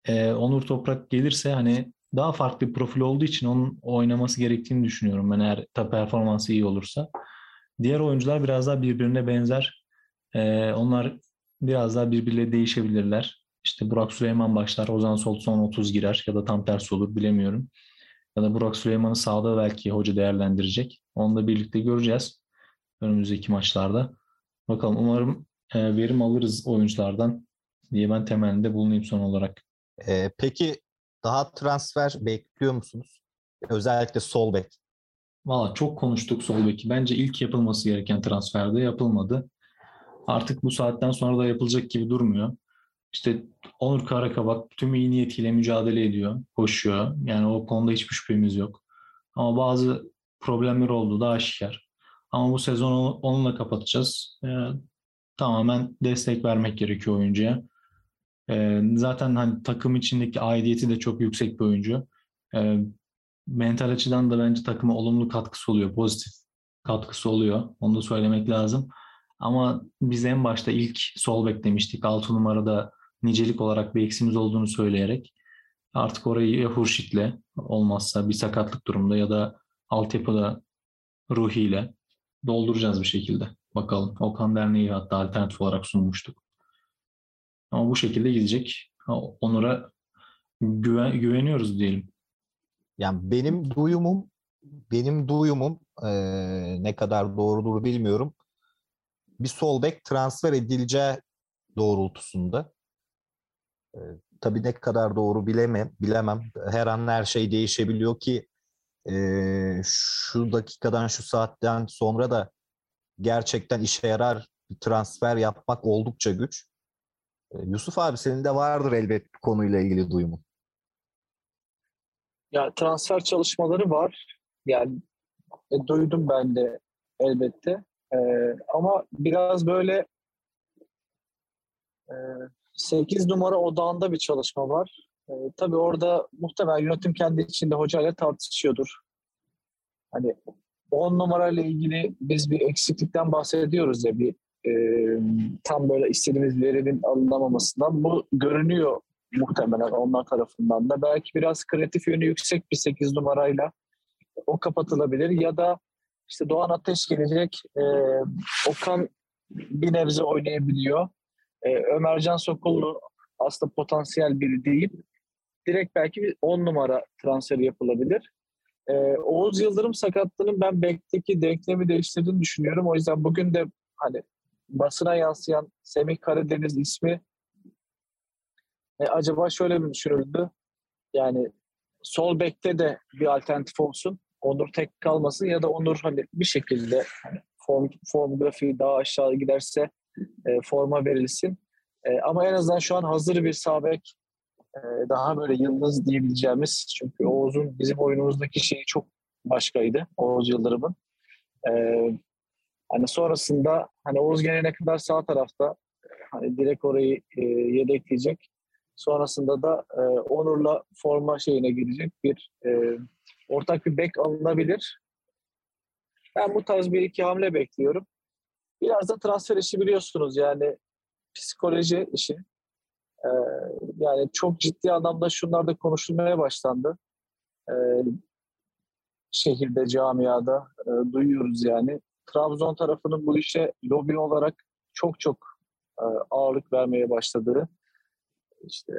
Speaker 3: e, Onur Toprak gelirse hani daha farklı bir profil olduğu için onun oynaması gerektiğini düşünüyorum ben eğer tabi performansı iyi olursa. Diğer oyuncular biraz daha birbirine benzer. Ee, onlar biraz daha birbirleriyle değişebilirler. İşte Burak Süleyman başlar, Ozan Sol son 30 girer ya da tam tersi olur bilemiyorum. Ya da Burak Süleyman'ı sağda belki hoca değerlendirecek. Onu da birlikte göreceğiz önümüzdeki maçlarda. Bakalım umarım e, verim alırız oyunculardan diye ben temelde bulunayım son olarak.
Speaker 1: Ee, peki daha transfer bekliyor musunuz? Özellikle sol bek.
Speaker 3: Valla çok konuştuk sol beki. Bence ilk yapılması gereken transferde yapılmadı. Artık bu saatten sonra da yapılacak gibi durmuyor. İşte Onur Karakabak tüm iyi niyetiyle mücadele ediyor, koşuyor. Yani o konuda hiçbir şüphemiz yok. Ama bazı problemler oldu da aşikar. Ama bu sezonu onunla kapatacağız. Ee, tamamen destek vermek gerekiyor oyuncuya. Zaten hani takım içindeki aidiyeti de çok yüksek bir oyuncu. Ee, mental açıdan da bence takıma olumlu katkısı oluyor, pozitif katkısı oluyor. Onu da söylemek lazım. Ama biz en başta ilk sol bek demiştik. 6 numarada nicelik olarak bir eksimiz olduğunu söyleyerek artık orayı ya Hurşit'le olmazsa bir sakatlık durumda ya da altyapıda Ruhi'yle dolduracağız bir şekilde. Bakalım. Okan Derneği hatta alternatif olarak sunmuştuk. Ama bu şekilde gidecek. Onur'a güven, güveniyoruz diyelim.
Speaker 1: Yani benim duyumum benim duyumum e, ne kadar doğrudur bilmiyorum. Bir sol bek transfer edileceği doğrultusunda. E, tabii ne kadar doğru bilemem, bilemem. Her an her şey değişebiliyor ki e, şu dakikadan şu saatten sonra da gerçekten işe yarar bir transfer yapmak oldukça güç. E, Yusuf abi senin de vardır elbet konuyla ilgili duyumun.
Speaker 2: Ya transfer çalışmaları var. Yani e, duydum ben de elbette. E, ama biraz böyle e, 8 numara odağında bir çalışma var. E, tabii orada muhtemelen yönetim kendi içinde hocayla tartışıyordur. Hani 10 numarayla ilgili biz bir eksiklikten bahsediyoruz ya bir e, tam böyle istediğimiz verinin alınamamasından. Bu görünüyor muhtemelen onlar tarafından da. Belki biraz kreatif yönü yüksek bir 8 numarayla o kapatılabilir ya da işte Doğan Ateş gelecek. E, Okan bir nebze oynayabiliyor. E, Ömercan Sokullu aslında potansiyel biri değil. Direkt belki bir 10 numara transferi yapılabilir. E, Oğuz Yıldırım sakatlığının ben bekteki denklemi değiştirdiğini düşünüyorum. O yüzden bugün de hani basına yansıyan Semih Karadeniz ismi e, acaba şöyle mi düşünüldü? Yani sol bekte de bir alternatif olsun. Onur tek kalmasın ya da Onur hani bir şekilde hani form, form grafiği daha aşağı giderse e, forma verilsin. E, ama en azından şu an hazır bir sabek e, daha böyle yıldız diyebileceğimiz çünkü Oğuz'un bizim oyunumuzdaki şeyi çok başkaydı Oğuz Yıldırım'ın. E, hani sonrasında hani Oğuz gelene kadar sağ tarafta hani direkt orayı e, yedekleyecek. Sonrasında da e, Onur'la forma şeyine girecek bir e, ortak bir bek alınabilir. Ben bu tarz bir iki hamle bekliyorum. Biraz da transfer işi biliyorsunuz yani psikoloji işi. Ee, yani çok ciddi anlamda şunlar da konuşulmaya başlandı. Ee, şehirde, camiada e, duyuyoruz yani. Trabzon tarafının bu işe lobi olarak çok çok e, ağırlık vermeye başladığı. İşte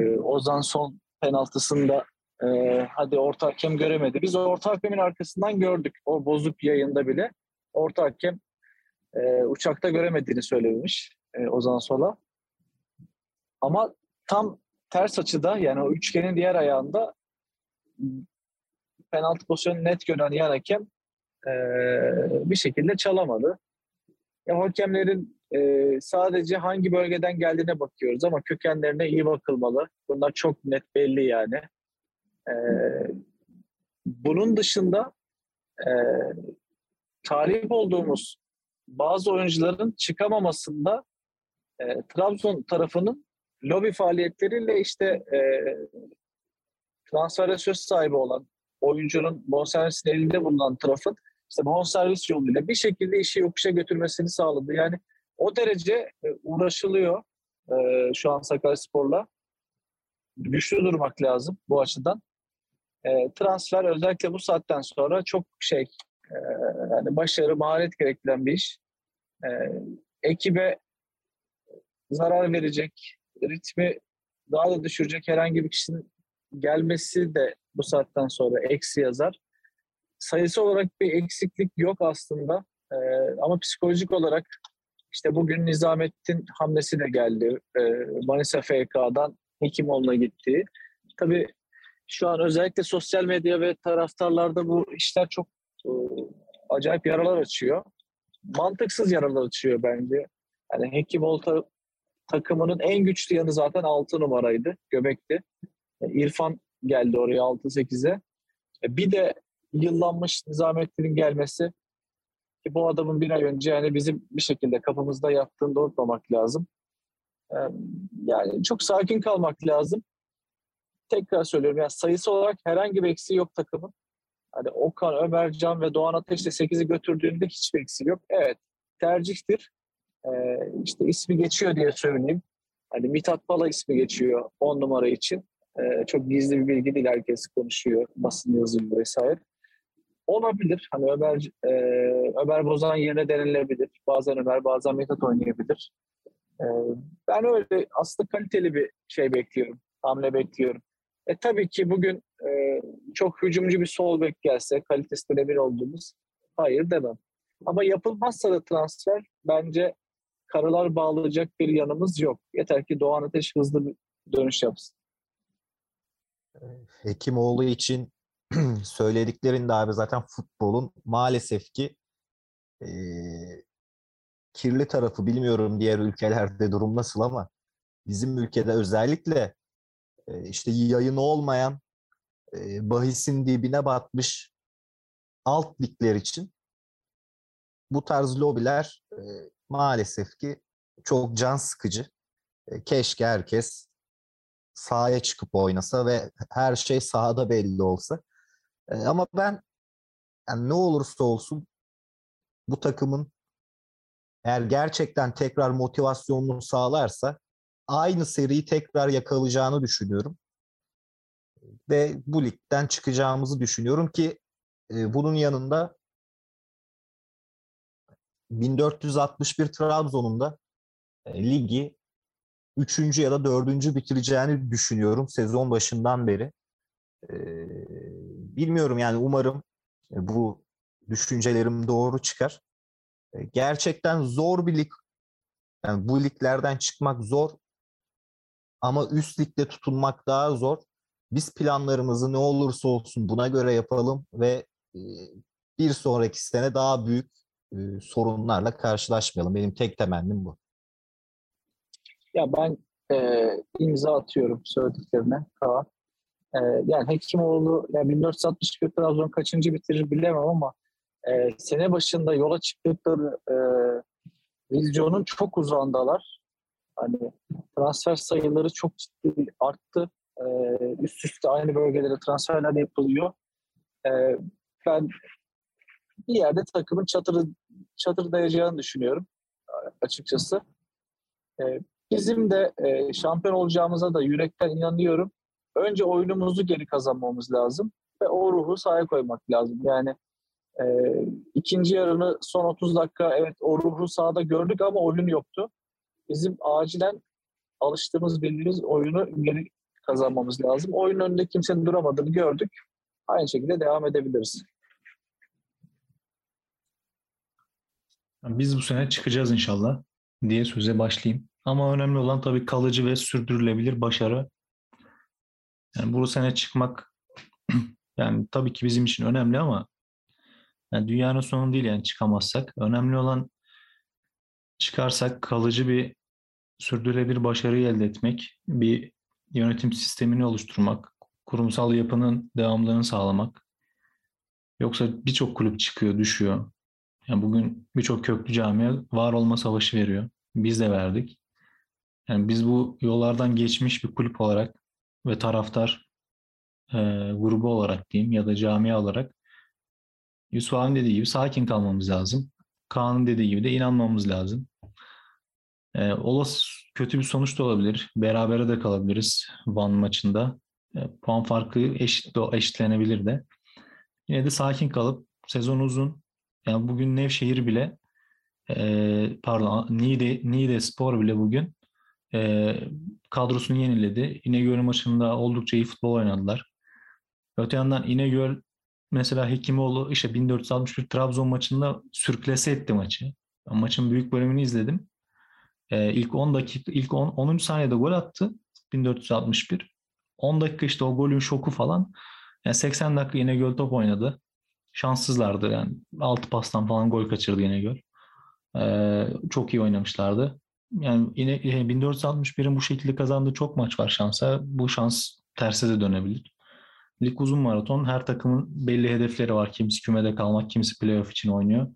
Speaker 2: e, Ozan son penaltısında e, hadi orta hakem göremedi. Biz orta hakemin arkasından gördük. O bozuk yayında bile. Orta hakem uçakta göremediğini söylemiş Ozan Sola. Ama tam ters açıda yani o üçgenin diğer ayağında penaltı pozisyonu net gören yan hakem e, bir şekilde çalamadı. Ya hakemlerin e, sadece hangi bölgeden geldiğine bakıyoruz ama kökenlerine iyi bakılmalı. Bunlar çok net belli yani. E, bunun dışında e, talip olduğumuz bazı oyuncuların çıkamamasında e, Trabzon tarafının lobi faaliyetleriyle işte e, transfere söz sahibi olan oyuncunun bonservisin elinde bulunan tarafın işte bonservis yoluyla bir şekilde işi yokuşa götürmesini sağladı. Yani o derece e, uğraşılıyor e, şu an Sakaryaspor'la. Güçlü durmak lazım bu açıdan. E, transfer özellikle bu saatten sonra çok şey yani başarı, maharet gerektiren bir iş. Ekibe zarar verecek, ritmi daha da düşürecek herhangi bir kişinin gelmesi de bu saatten sonra eksi yazar. Sayısı olarak bir eksiklik yok aslında. Ee, ama psikolojik olarak işte bugün Nizamettin hamlesi de geldi. Ee, Manisa FK'dan Hekimoğlu'na gitti. Tabii şu an özellikle sosyal medya ve taraftarlarda bu işler çok e, acayip yaralar açıyor. Mantıksız yaralar açıyor bence. Yani Hekimoğlu ta- takımının en güçlü yanı zaten 6 numaraydı. Göbek'ti. İrfan geldi oraya 6-8'e. E, bir de yıllanmış Nizamettin'in gelmesi ki bu adamın bir ay önce yani bizim bir şekilde kafamızda yattığını da unutmamak lazım. Yani çok sakin kalmak lazım. Tekrar söylüyorum yani sayısı olarak herhangi bir eksiği yok takımın. Hani Okan, Ömercan ve Doğan Ateş de 8'i götürdüğünde hiçbir eksiği yok. Evet tercihtir. İşte ismi geçiyor diye söyleyeyim. Hani Mithat Pala ismi geçiyor 10 numara için. Ee, çok gizli bir bilgi değil herkes konuşuyor. Basın yazıyor vesaire. Olabilir. Hani Ömer, e, Ömer Bozan yerine denilebilir. Bazen Ömer bazen Mithat oynayabilir. Ee, ben öyle aslında kaliteli bir şey bekliyorum. Hamle bekliyorum. E tabii ki bugün e, çok hücumcu bir sol bek gelse kalitesinde emin olduğumuz hayır demem. Ama yapılmazsa da transfer bence karalar bağlayacak bir yanımız yok. Yeter ki Doğan Ateş hızlı dönüş yapsın.
Speaker 1: Hekimoğlu için söylediklerinde abi zaten futbolun maalesef ki e, kirli tarafı bilmiyorum diğer ülkelerde durum nasıl ama bizim ülkede özellikle e, işte yayını olmayan e, bahisin dibine batmış alt ligler için bu tarz lobiler e, maalesef ki çok can sıkıcı. E, keşke herkes sahaya çıkıp oynasa ve her şey sahada belli olsa. Ama ben yani ne olursa olsun bu takımın eğer gerçekten tekrar motivasyonunu sağlarsa aynı seriyi tekrar yakalayacağını düşünüyorum. Ve bu ligden çıkacağımızı düşünüyorum ki e, bunun yanında 1461 Trabzon'un da e, ligi 3. ya da 4. bitireceğini düşünüyorum sezon başından beri. E, bilmiyorum yani umarım e, bu düşüncelerim doğru çıkar. E, gerçekten zor bir lig. Yani bu liglerden çıkmak zor ama üst ligde tutunmak daha zor. Biz planlarımızı ne olursa olsun buna göre yapalım ve e, bir sonraki sene daha büyük sorunlarla karşılaşmayalım. Benim tek temennim bu.
Speaker 2: Ya ben e, imza atıyorum söylediklerine Kaan. E, yani Hekimoğlu yani 1461 Trabzon kaçıncı bitirir bilemem ama e, sene başında yola çıktıkları e, vizyonun çok uzağındalar. Hani transfer sayıları çok ciddi arttı. E, üst üste aynı bölgelere transferler yapılıyor. E, ben bir yerde takımın çatırı çatırdayacağını düşünüyorum açıkçası. E, bizim de e, şampiyon olacağımıza da yürekten inanıyorum. Önce oyunumuzu geri kazanmamız lazım ve o ruhu sahaya koymak lazım. Yani e, ikinci yarını son 30 dakika evet o ruhu sahada gördük ama oyun yoktu. Bizim acilen alıştığımız bildiğimiz oyunu geri kazanmamız lazım. Oyun önünde kimsenin duramadığını gördük. Aynı şekilde devam edebiliriz.
Speaker 3: Biz bu sene çıkacağız inşallah diye söze başlayayım. Ama önemli olan tabii kalıcı ve sürdürülebilir başarı. Yani bu sene çıkmak yani tabii ki bizim için önemli ama yani dünyanın sonu değil yani çıkamazsak. Önemli olan çıkarsak kalıcı bir sürdürülebilir başarıyı elde etmek, bir yönetim sistemini oluşturmak, kurumsal yapının devamlılığını sağlamak. Yoksa birçok kulüp çıkıyor, düşüyor. Yani bugün birçok köklü camia var olma savaşı veriyor. Biz de verdik. Yani biz bu yollardan geçmiş bir kulüp olarak ve taraftar e, grubu olarak diyeyim ya da camia olarak Yusuf abinin dediği gibi sakin kalmamız lazım. Kaan'ın dediği gibi de inanmamız lazım. E, olası kötü bir sonuç da olabilir. Berabere de kalabiliriz Van maçında. E, puan farkı eşit de, eşitlenebilir de. Yine de sakin kalıp sezon uzun. Yani bugün Nevşehir bile e, pardon Niğde, Niğde Spor bile bugün e, kadrosunu yeniledi. İnegöl maçında oldukça iyi futbol oynadılar. Öte yandan İnegöl mesela Hekimoğlu işte 1461 Trabzon maçında sürklese etti maçı. Maçın büyük bölümünü izledim. Ee, ilk 10 dakika, ilk 10, 10. saniyede gol attı 1461. 10 dakika işte o golün şoku falan. Yani 80 dakika yine göl top oynadı. Şanssızlardı yani. 6 pastan falan gol kaçırdı yine göl. Ee, çok iyi oynamışlardı. Yani yine 1461'in bu şekilde kazandığı çok maç var şansa. Bu şans terse de dönebilir. Lig uzun maraton. Her takımın belli hedefleri var. Kimisi kümede kalmak, kimisi playoff için oynuyor.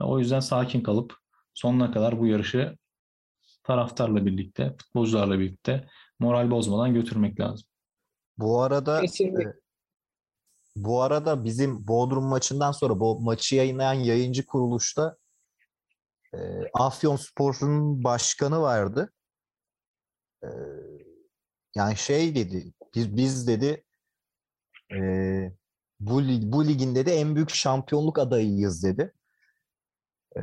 Speaker 3: O yüzden sakin kalıp sonuna kadar bu yarışı taraftarla birlikte, futbolcularla birlikte moral bozmadan götürmek lazım.
Speaker 1: Bu arada
Speaker 2: Kesinlikle.
Speaker 1: e, bu arada bizim Bodrum maçından sonra bu maçı yayınlayan yayıncı kuruluşta e, Afyon Spor'un başkanı vardı. E, yani şey dedi, biz, biz dedi e, bu, bu ligin dedi en büyük şampiyonluk adayıyız dedi. E,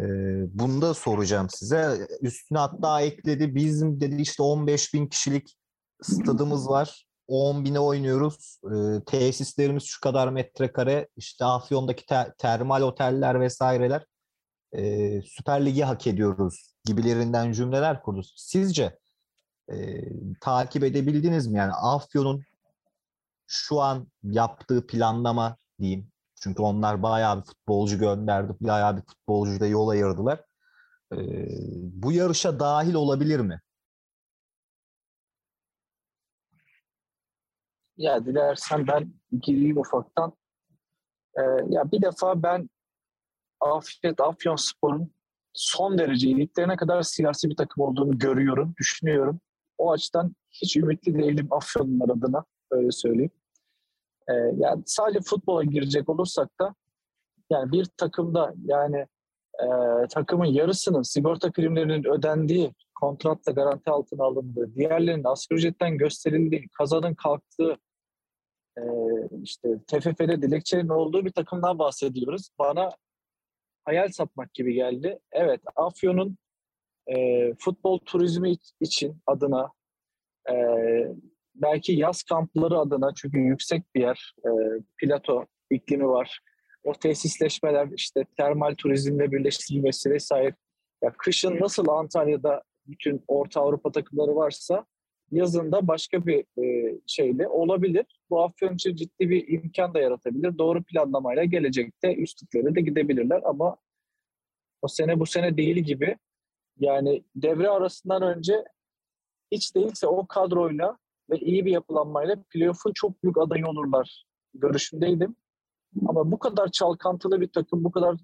Speaker 1: bunu da soracağım size. Üstüne hatta ekledi bizim dedi işte 15 bin kişilik stadımız var. 10 bine oynuyoruz. E, tesislerimiz şu kadar metrekare. İşte Afyon'daki te- termal oteller vesaireler. E, Süper Lig'i hak ediyoruz gibilerinden cümleler kurdu. Sizce e, takip edebildiniz mi? Yani Afyon'un şu an yaptığı planlama diyeyim. Çünkü onlar bayağı bir futbolcu gönderdi. Bayağı bir futbolcu da yol ayırdılar. E, bu yarışa dahil olabilir mi?
Speaker 2: Ya dilersen ben gireyim ufaktan. Ee, ya bir defa ben Afiyet Afyon Spor'un son derece iliklerine kadar siyasi bir takım olduğunu görüyorum, düşünüyorum. O açıdan hiç ümitli değilim Afyonlular adına, öyle söyleyeyim. Ee, yani sadece futbola girecek olursak da yani bir takımda yani e, takımın yarısının sigorta primlerinin ödendiği, kontratla garanti altına alındığı, diğerlerinin asgari ücretten gösterildiği, kazanın kalktığı, e, işte TFF'de dilekçelerin olduğu bir takımdan bahsediyoruz. Bana hayal satmak gibi geldi. Evet, Afyon'un e, futbol turizmi için adına e, belki yaz kampları adına çünkü yüksek bir yer, e, plato iklimi var. O tesisleşmeler işte termal turizmle birleştirilmesi vesaire. Ya kışın nasıl Antalya'da bütün Orta Avrupa takımları varsa yazında başka bir e, şeyle olabilir. Bu Afyon için ciddi bir imkan da yaratabilir. Doğru planlamayla gelecekte üstlüklere de gidebilirler ama o sene bu sene değil gibi yani devre arasından önce hiç değilse o kadroyla ve iyi bir yapılanmayla playoff'un çok büyük adayı olurlar görüşündeydim. Ama bu kadar çalkantılı bir takım, bu kadar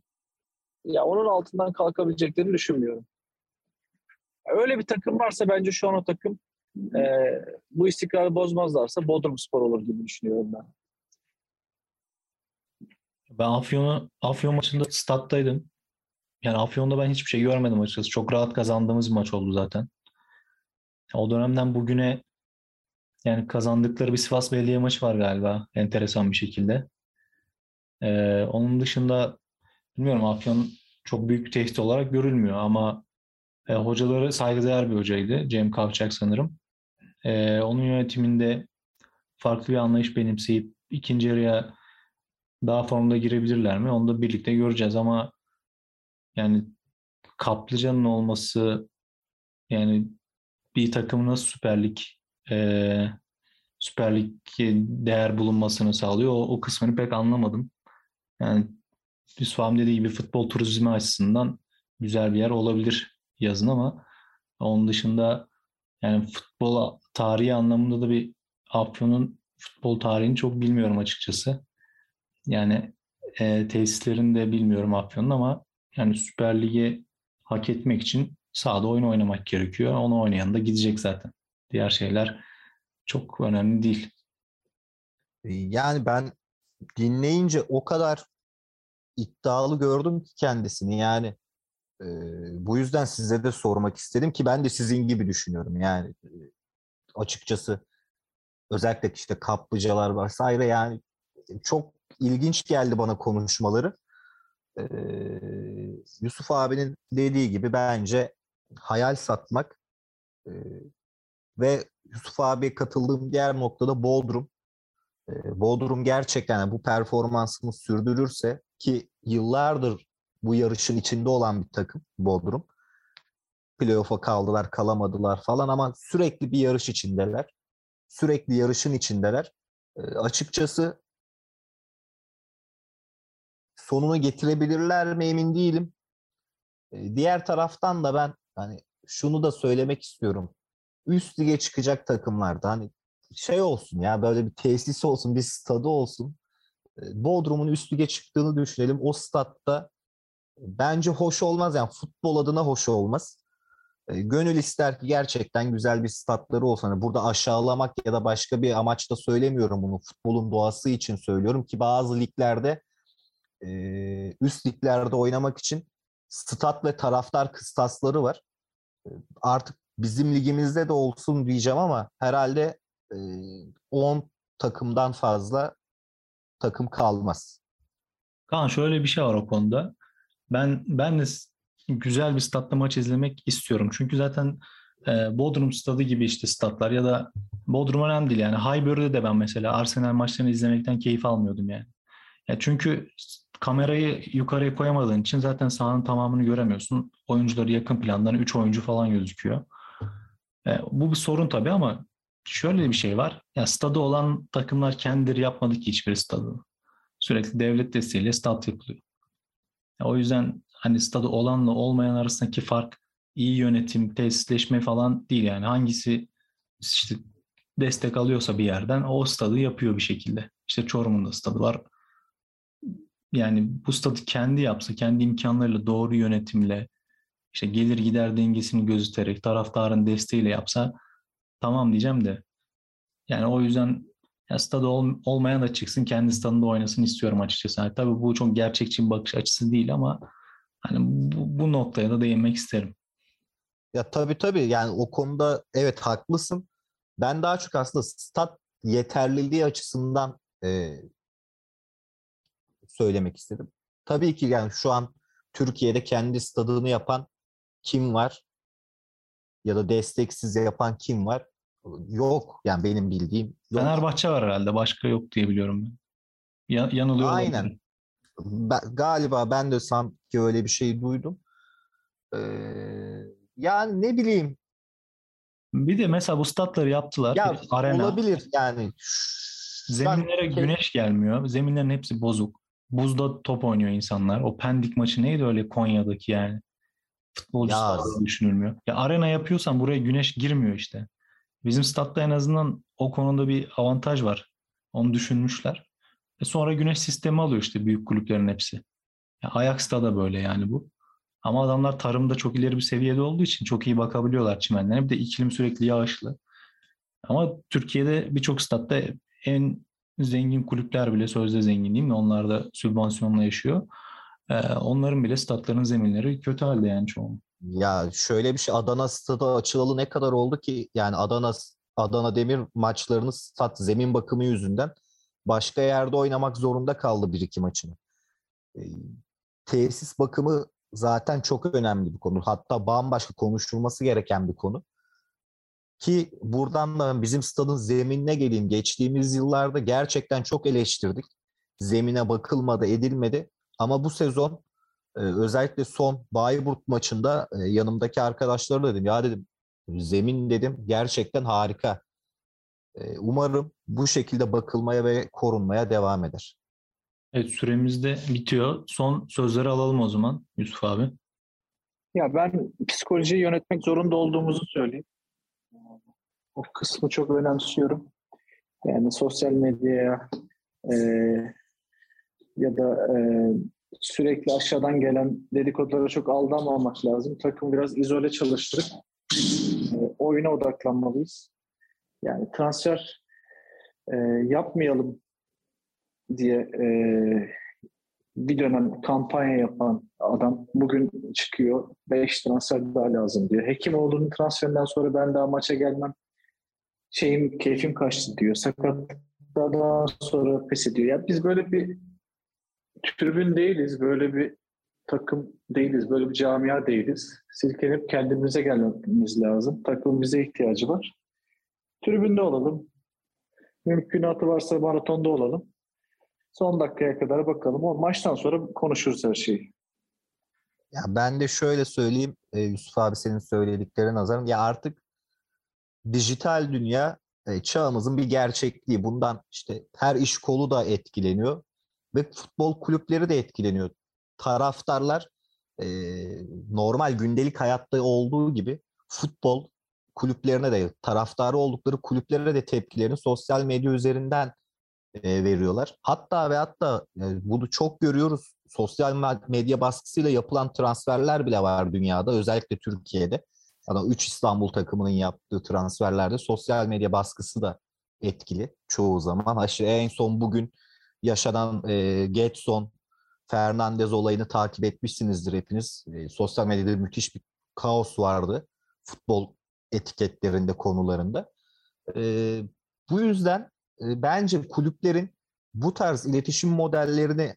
Speaker 2: ya onun altından kalkabileceklerini düşünmüyorum. Öyle bir takım varsa bence şu an o takım e, bu istikrarı bozmazlarsa Bodrum Spor olur gibi düşünüyorum ben.
Speaker 3: Ben Afyon'u Afyon maçında stat'taydım. Yani Afyon'da ben hiçbir şey görmedim açıkçası. Çok rahat kazandığımız maç oldu zaten. O dönemden bugüne yani kazandıkları bir Sivas Belediye maçı var galiba. Enteresan bir şekilde. Ee, onun dışında bilmiyorum Afyon çok büyük tehdit olarak görülmüyor ama e, hocaları saygıdeğer bir hocaydı. Cem Kavçak sanırım. E, onun yönetiminde farklı bir anlayış benimseyip ikinci yarıya daha formda girebilirler mi? Onu da birlikte göreceğiz ama yani Kaplıcan'ın olması yani bir takımın nasıl Süper Lig e, Süper Lig değer bulunmasını sağlıyor. O, o kısmını pek anlamadım. Yani Yusuf dediği gibi futbol turizmi açısından güzel bir yer olabilir yazın ama onun dışında yani futbol tarihi anlamında da bir Afyon'un futbol tarihini çok bilmiyorum açıkçası. Yani e, tesislerini de bilmiyorum Afyon'un ama yani Süper Lig'e hak etmek için sahada oyun oynamak gerekiyor. Onu oynayan da gidecek zaten. Diğer şeyler çok önemli değil.
Speaker 1: Yani ben dinleyince o kadar iddialı gördüm ki kendisini. Yani e, bu yüzden size de sormak istedim ki ben de sizin gibi düşünüyorum. Yani e, açıkçası özellikle işte kaplıcalar vesaire yani çok ilginç geldi bana konuşmaları. Ee, Yusuf abinin dediği gibi bence hayal satmak e, ve Yusuf abiye katıldığım diğer noktada Bodrum. E, Bodrum gerçekten bu performansını sürdürürse ki yıllardır bu yarışın içinde olan bir takım Bodrum. Playoff'a kaldılar, kalamadılar falan ama sürekli bir yarış içindeler. Sürekli yarışın içindeler. E, açıkçası sonunu getirebilirler mi emin değilim. E, diğer taraftan da ben hani şunu da söylemek istiyorum. Üst lige çıkacak takımlarda hani şey olsun ya böyle bir tesis olsun, bir stadı olsun. E, Bodrum'un üst lige çıktığını düşünelim. O statta bence hoş olmaz yani futbol adına hoş olmaz. E, gönül ister ki gerçekten güzel bir statları olsun. Hani burada aşağılamak ya da başka bir amaçla söylemiyorum bunu. Futbolun doğası için söylüyorum ki bazı liglerde üst liglerde oynamak için stat ve taraftar kıstasları var. Artık bizim ligimizde de olsun diyeceğim ama herhalde 10 takımdan fazla takım kalmaz.
Speaker 3: Kaan şöyle bir şey var o konuda. Ben ben de güzel bir statta maç izlemek istiyorum. Çünkü zaten e, Bodrum stadı gibi işte statlar ya da Bodrum önemli değil yani Highbury'de de ben mesela Arsenal maçlarını izlemekten keyif almıyordum yani. Ya çünkü kamerayı yukarıya koyamadığın için zaten sahanın tamamını göremiyorsun. Oyuncuları yakın plandan 3 oyuncu falan gözüküyor. E, bu bir sorun tabii ama şöyle bir şey var. Ya stadı olan takımlar kendileri yapmadı ki hiçbir stadı. Sürekli devlet desteğiyle stat yapılıyor. O yüzden hani stadı olanla olmayan arasındaki fark iyi yönetim, tesisleşme falan değil yani. Hangisi işte destek alıyorsa bir yerden o stadı yapıyor bir şekilde. İşte Çorum'un da stadı var. Yani bu stadı kendi yapsa, kendi imkanlarıyla doğru yönetimle, işte gelir gider dengesini gözeterek, taraftarın desteğiyle yapsa tamam diyeceğim de yani o yüzden ya stadı ol, olmayan da çıksın kendi stadında oynasın istiyorum açıkçası. Yani tabii bu çok gerçekçi bir bakış açısı değil ama hani bu, bu noktaya da değinmek isterim.
Speaker 1: Ya tabii tabii yani o konuda evet haklısın. Ben daha çok aslında stat yeterliliği açısından e, söylemek istedim. Tabii ki yani şu an Türkiye'de kendi stadını yapan kim var? Ya da desteksiz yapan kim var? Yok yani benim bildiğim. Yok.
Speaker 3: Fenerbahçe var herhalde. Başka yok diye biliyorum ben. Ya, yanılıyor
Speaker 1: Aynen. Olabilirim. Ben, galiba ben de sanki öyle bir şey duydum. Ee, yani ne bileyim.
Speaker 3: Bir de mesela bu statları yaptılar.
Speaker 1: Ya arena. olabilir yani.
Speaker 3: Zeminlere ben... güneş gelmiyor. Zeminlerin hepsi bozuk. Buzda top oynuyor insanlar. O Pendik maçı neydi öyle Konya'daki yani? Futbolcu ya. düşünülmüyor. Ya arena yapıyorsan buraya güneş girmiyor işte. Bizim statta en azından o konuda bir avantaj var. Onu düşünmüşler. E sonra güneş sistemi alıyor işte büyük kulüplerin hepsi. Ya Ajax'ta da böyle yani bu. Ama adamlar tarımda çok ileri bir seviyede olduğu için çok iyi bakabiliyorlar çimenlerine. Bir de iklim sürekli yağışlı. Ama Türkiye'de birçok statta en zengin kulüpler bile sözde zengin değil mi? Onlar da sübvansiyonla yaşıyor. Ee, onların bile statların zeminleri kötü halde yani çoğu.
Speaker 1: Ya şöyle bir şey Adana stadı açılalı ne kadar oldu ki yani Adana Adana Demir maçlarını stat zemin bakımı yüzünden başka yerde oynamak zorunda kaldı bir iki maçını. E, tesis bakımı zaten çok önemli bir konu. Hatta bambaşka konuşulması gereken bir konu. Ki buradan da bizim stadın zeminine geleyim. Geçtiğimiz yıllarda gerçekten çok eleştirdik. Zemine bakılmadı, edilmedi. Ama bu sezon e, özellikle son Bayburt maçında e, yanımdaki arkadaşlara dedim. Ya dedim zemin dedim gerçekten harika. E, umarım bu şekilde bakılmaya ve korunmaya devam eder.
Speaker 3: Evet süremiz de bitiyor. Son sözleri alalım o zaman Yusuf abi.
Speaker 2: Ya ben psikolojiyi yönetmek zorunda olduğumuzu söyleyeyim. O kısmı çok önemsiyorum. Yani sosyal medyaya e, ya da e, sürekli aşağıdan gelen dedikodulara çok aldanmamak lazım. Takım biraz izole çalıştırıp e, oyuna odaklanmalıyız. Yani transfer e, yapmayalım diye e, bir dönem kampanya yapan adam bugün çıkıyor 5 transfer daha lazım diyor. Hekimoğlu'nun transferinden sonra ben daha maça gelmem şeyim keyfim kaçtı diyor. Sakatlıktan sonra pes ediyor. Yani biz böyle bir tribün değiliz. Böyle bir takım değiliz. Böyle bir camia değiliz. Silkelenip kendimize gelmemiz lazım. Takım bize ihtiyacı var. Tribünde olalım. Mümkünatı varsa maratonda olalım. Son dakikaya kadar bakalım. O maçtan sonra konuşuruz her şeyi.
Speaker 1: Ya ben de şöyle söyleyeyim e, Yusuf abi senin söylediklerine nazaran ya artık dijital dünya e, çağımızın bir gerçekliği. Bundan işte her iş kolu da etkileniyor ve futbol kulüpleri de etkileniyor. Taraftarlar e, normal gündelik hayatta olduğu gibi futbol kulüplerine de taraftarı oldukları kulüplere de tepkilerini sosyal medya üzerinden e, veriyorlar. Hatta ve hatta e, bunu çok görüyoruz. Sosyal medya baskısıyla yapılan transferler bile var dünyada. Özellikle Türkiye'de. Yani 3 İstanbul takımının yaptığı transferlerde sosyal medya baskısı da etkili çoğu zaman. En son bugün yaşanan e, Getson, Fernandez olayını takip etmişsinizdir hepiniz. E, sosyal medyada müthiş bir kaos vardı futbol etiketlerinde, konularında. E, bu yüzden e, bence kulüplerin bu tarz iletişim modellerini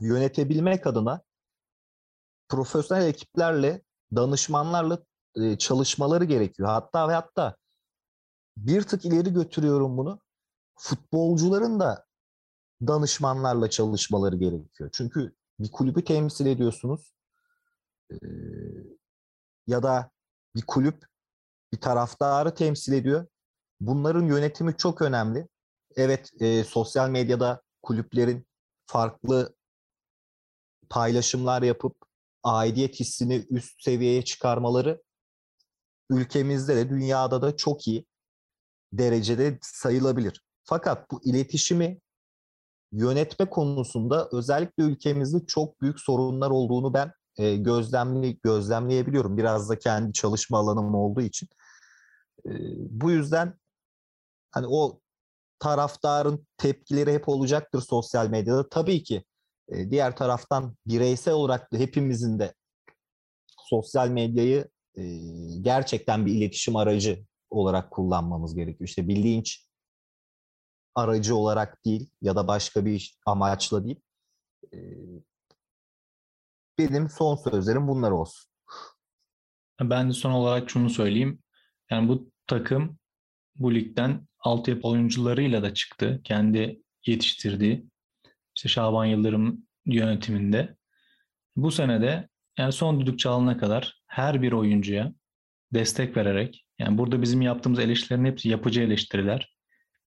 Speaker 1: yönetebilmek adına profesyonel ekiplerle, danışmanlarla e, çalışmaları gerekiyor. Hatta ve hatta bir tık ileri götürüyorum bunu. Futbolcuların da danışmanlarla çalışmaları gerekiyor. Çünkü bir kulübü temsil ediyorsunuz. Ee, ya da bir kulüp bir taraftarı temsil ediyor. Bunların yönetimi çok önemli. Evet, e, sosyal medyada kulüplerin farklı paylaşımlar yapıp aidiyet hissini üst seviyeye çıkarmaları ülkemizde de dünyada da çok iyi derecede sayılabilir. Fakat bu iletişimi yönetme konusunda özellikle ülkemizde çok büyük sorunlar olduğunu ben e, gözlemli gözlemleyebiliyorum. Biraz da kendi çalışma alanım olduğu için. E, bu yüzden hani o taraftarın tepkileri hep olacaktır sosyal medyada. Tabii ki e, diğer taraftan bireysel olarak da hepimizin de sosyal medyayı e, gerçekten bir iletişim aracı olarak kullanmamız gerekiyor. İşte bir aracı olarak değil ya da başka bir amaçla değil. Benim son sözlerim bunlar olsun.
Speaker 3: Ben de son olarak şunu söyleyeyim. Yani bu takım bu ligden altyapı oyuncularıyla da çıktı. Kendi yetiştirdiği işte Şaban Yıldırım yönetiminde. Bu senede yani son düdük çalana kadar her bir oyuncuya destek vererek yani burada bizim yaptığımız eleştirilerin hepsi yapıcı eleştiriler.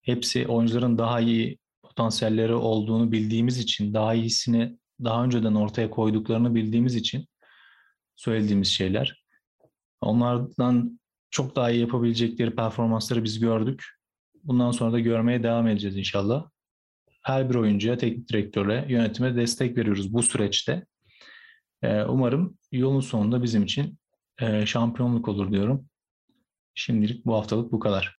Speaker 3: Hepsi oyuncuların daha iyi potansiyelleri olduğunu bildiğimiz için, daha iyisini daha önceden ortaya koyduklarını bildiğimiz için söylediğimiz şeyler. Onlardan çok daha iyi yapabilecekleri performansları biz gördük. Bundan sonra da görmeye devam edeceğiz inşallah. Her bir oyuncuya, teknik direktöre, yönetime destek veriyoruz bu süreçte. Ee, umarım yolun sonunda bizim için e, şampiyonluk olur diyorum. Şimdilik bu haftalık bu kadar.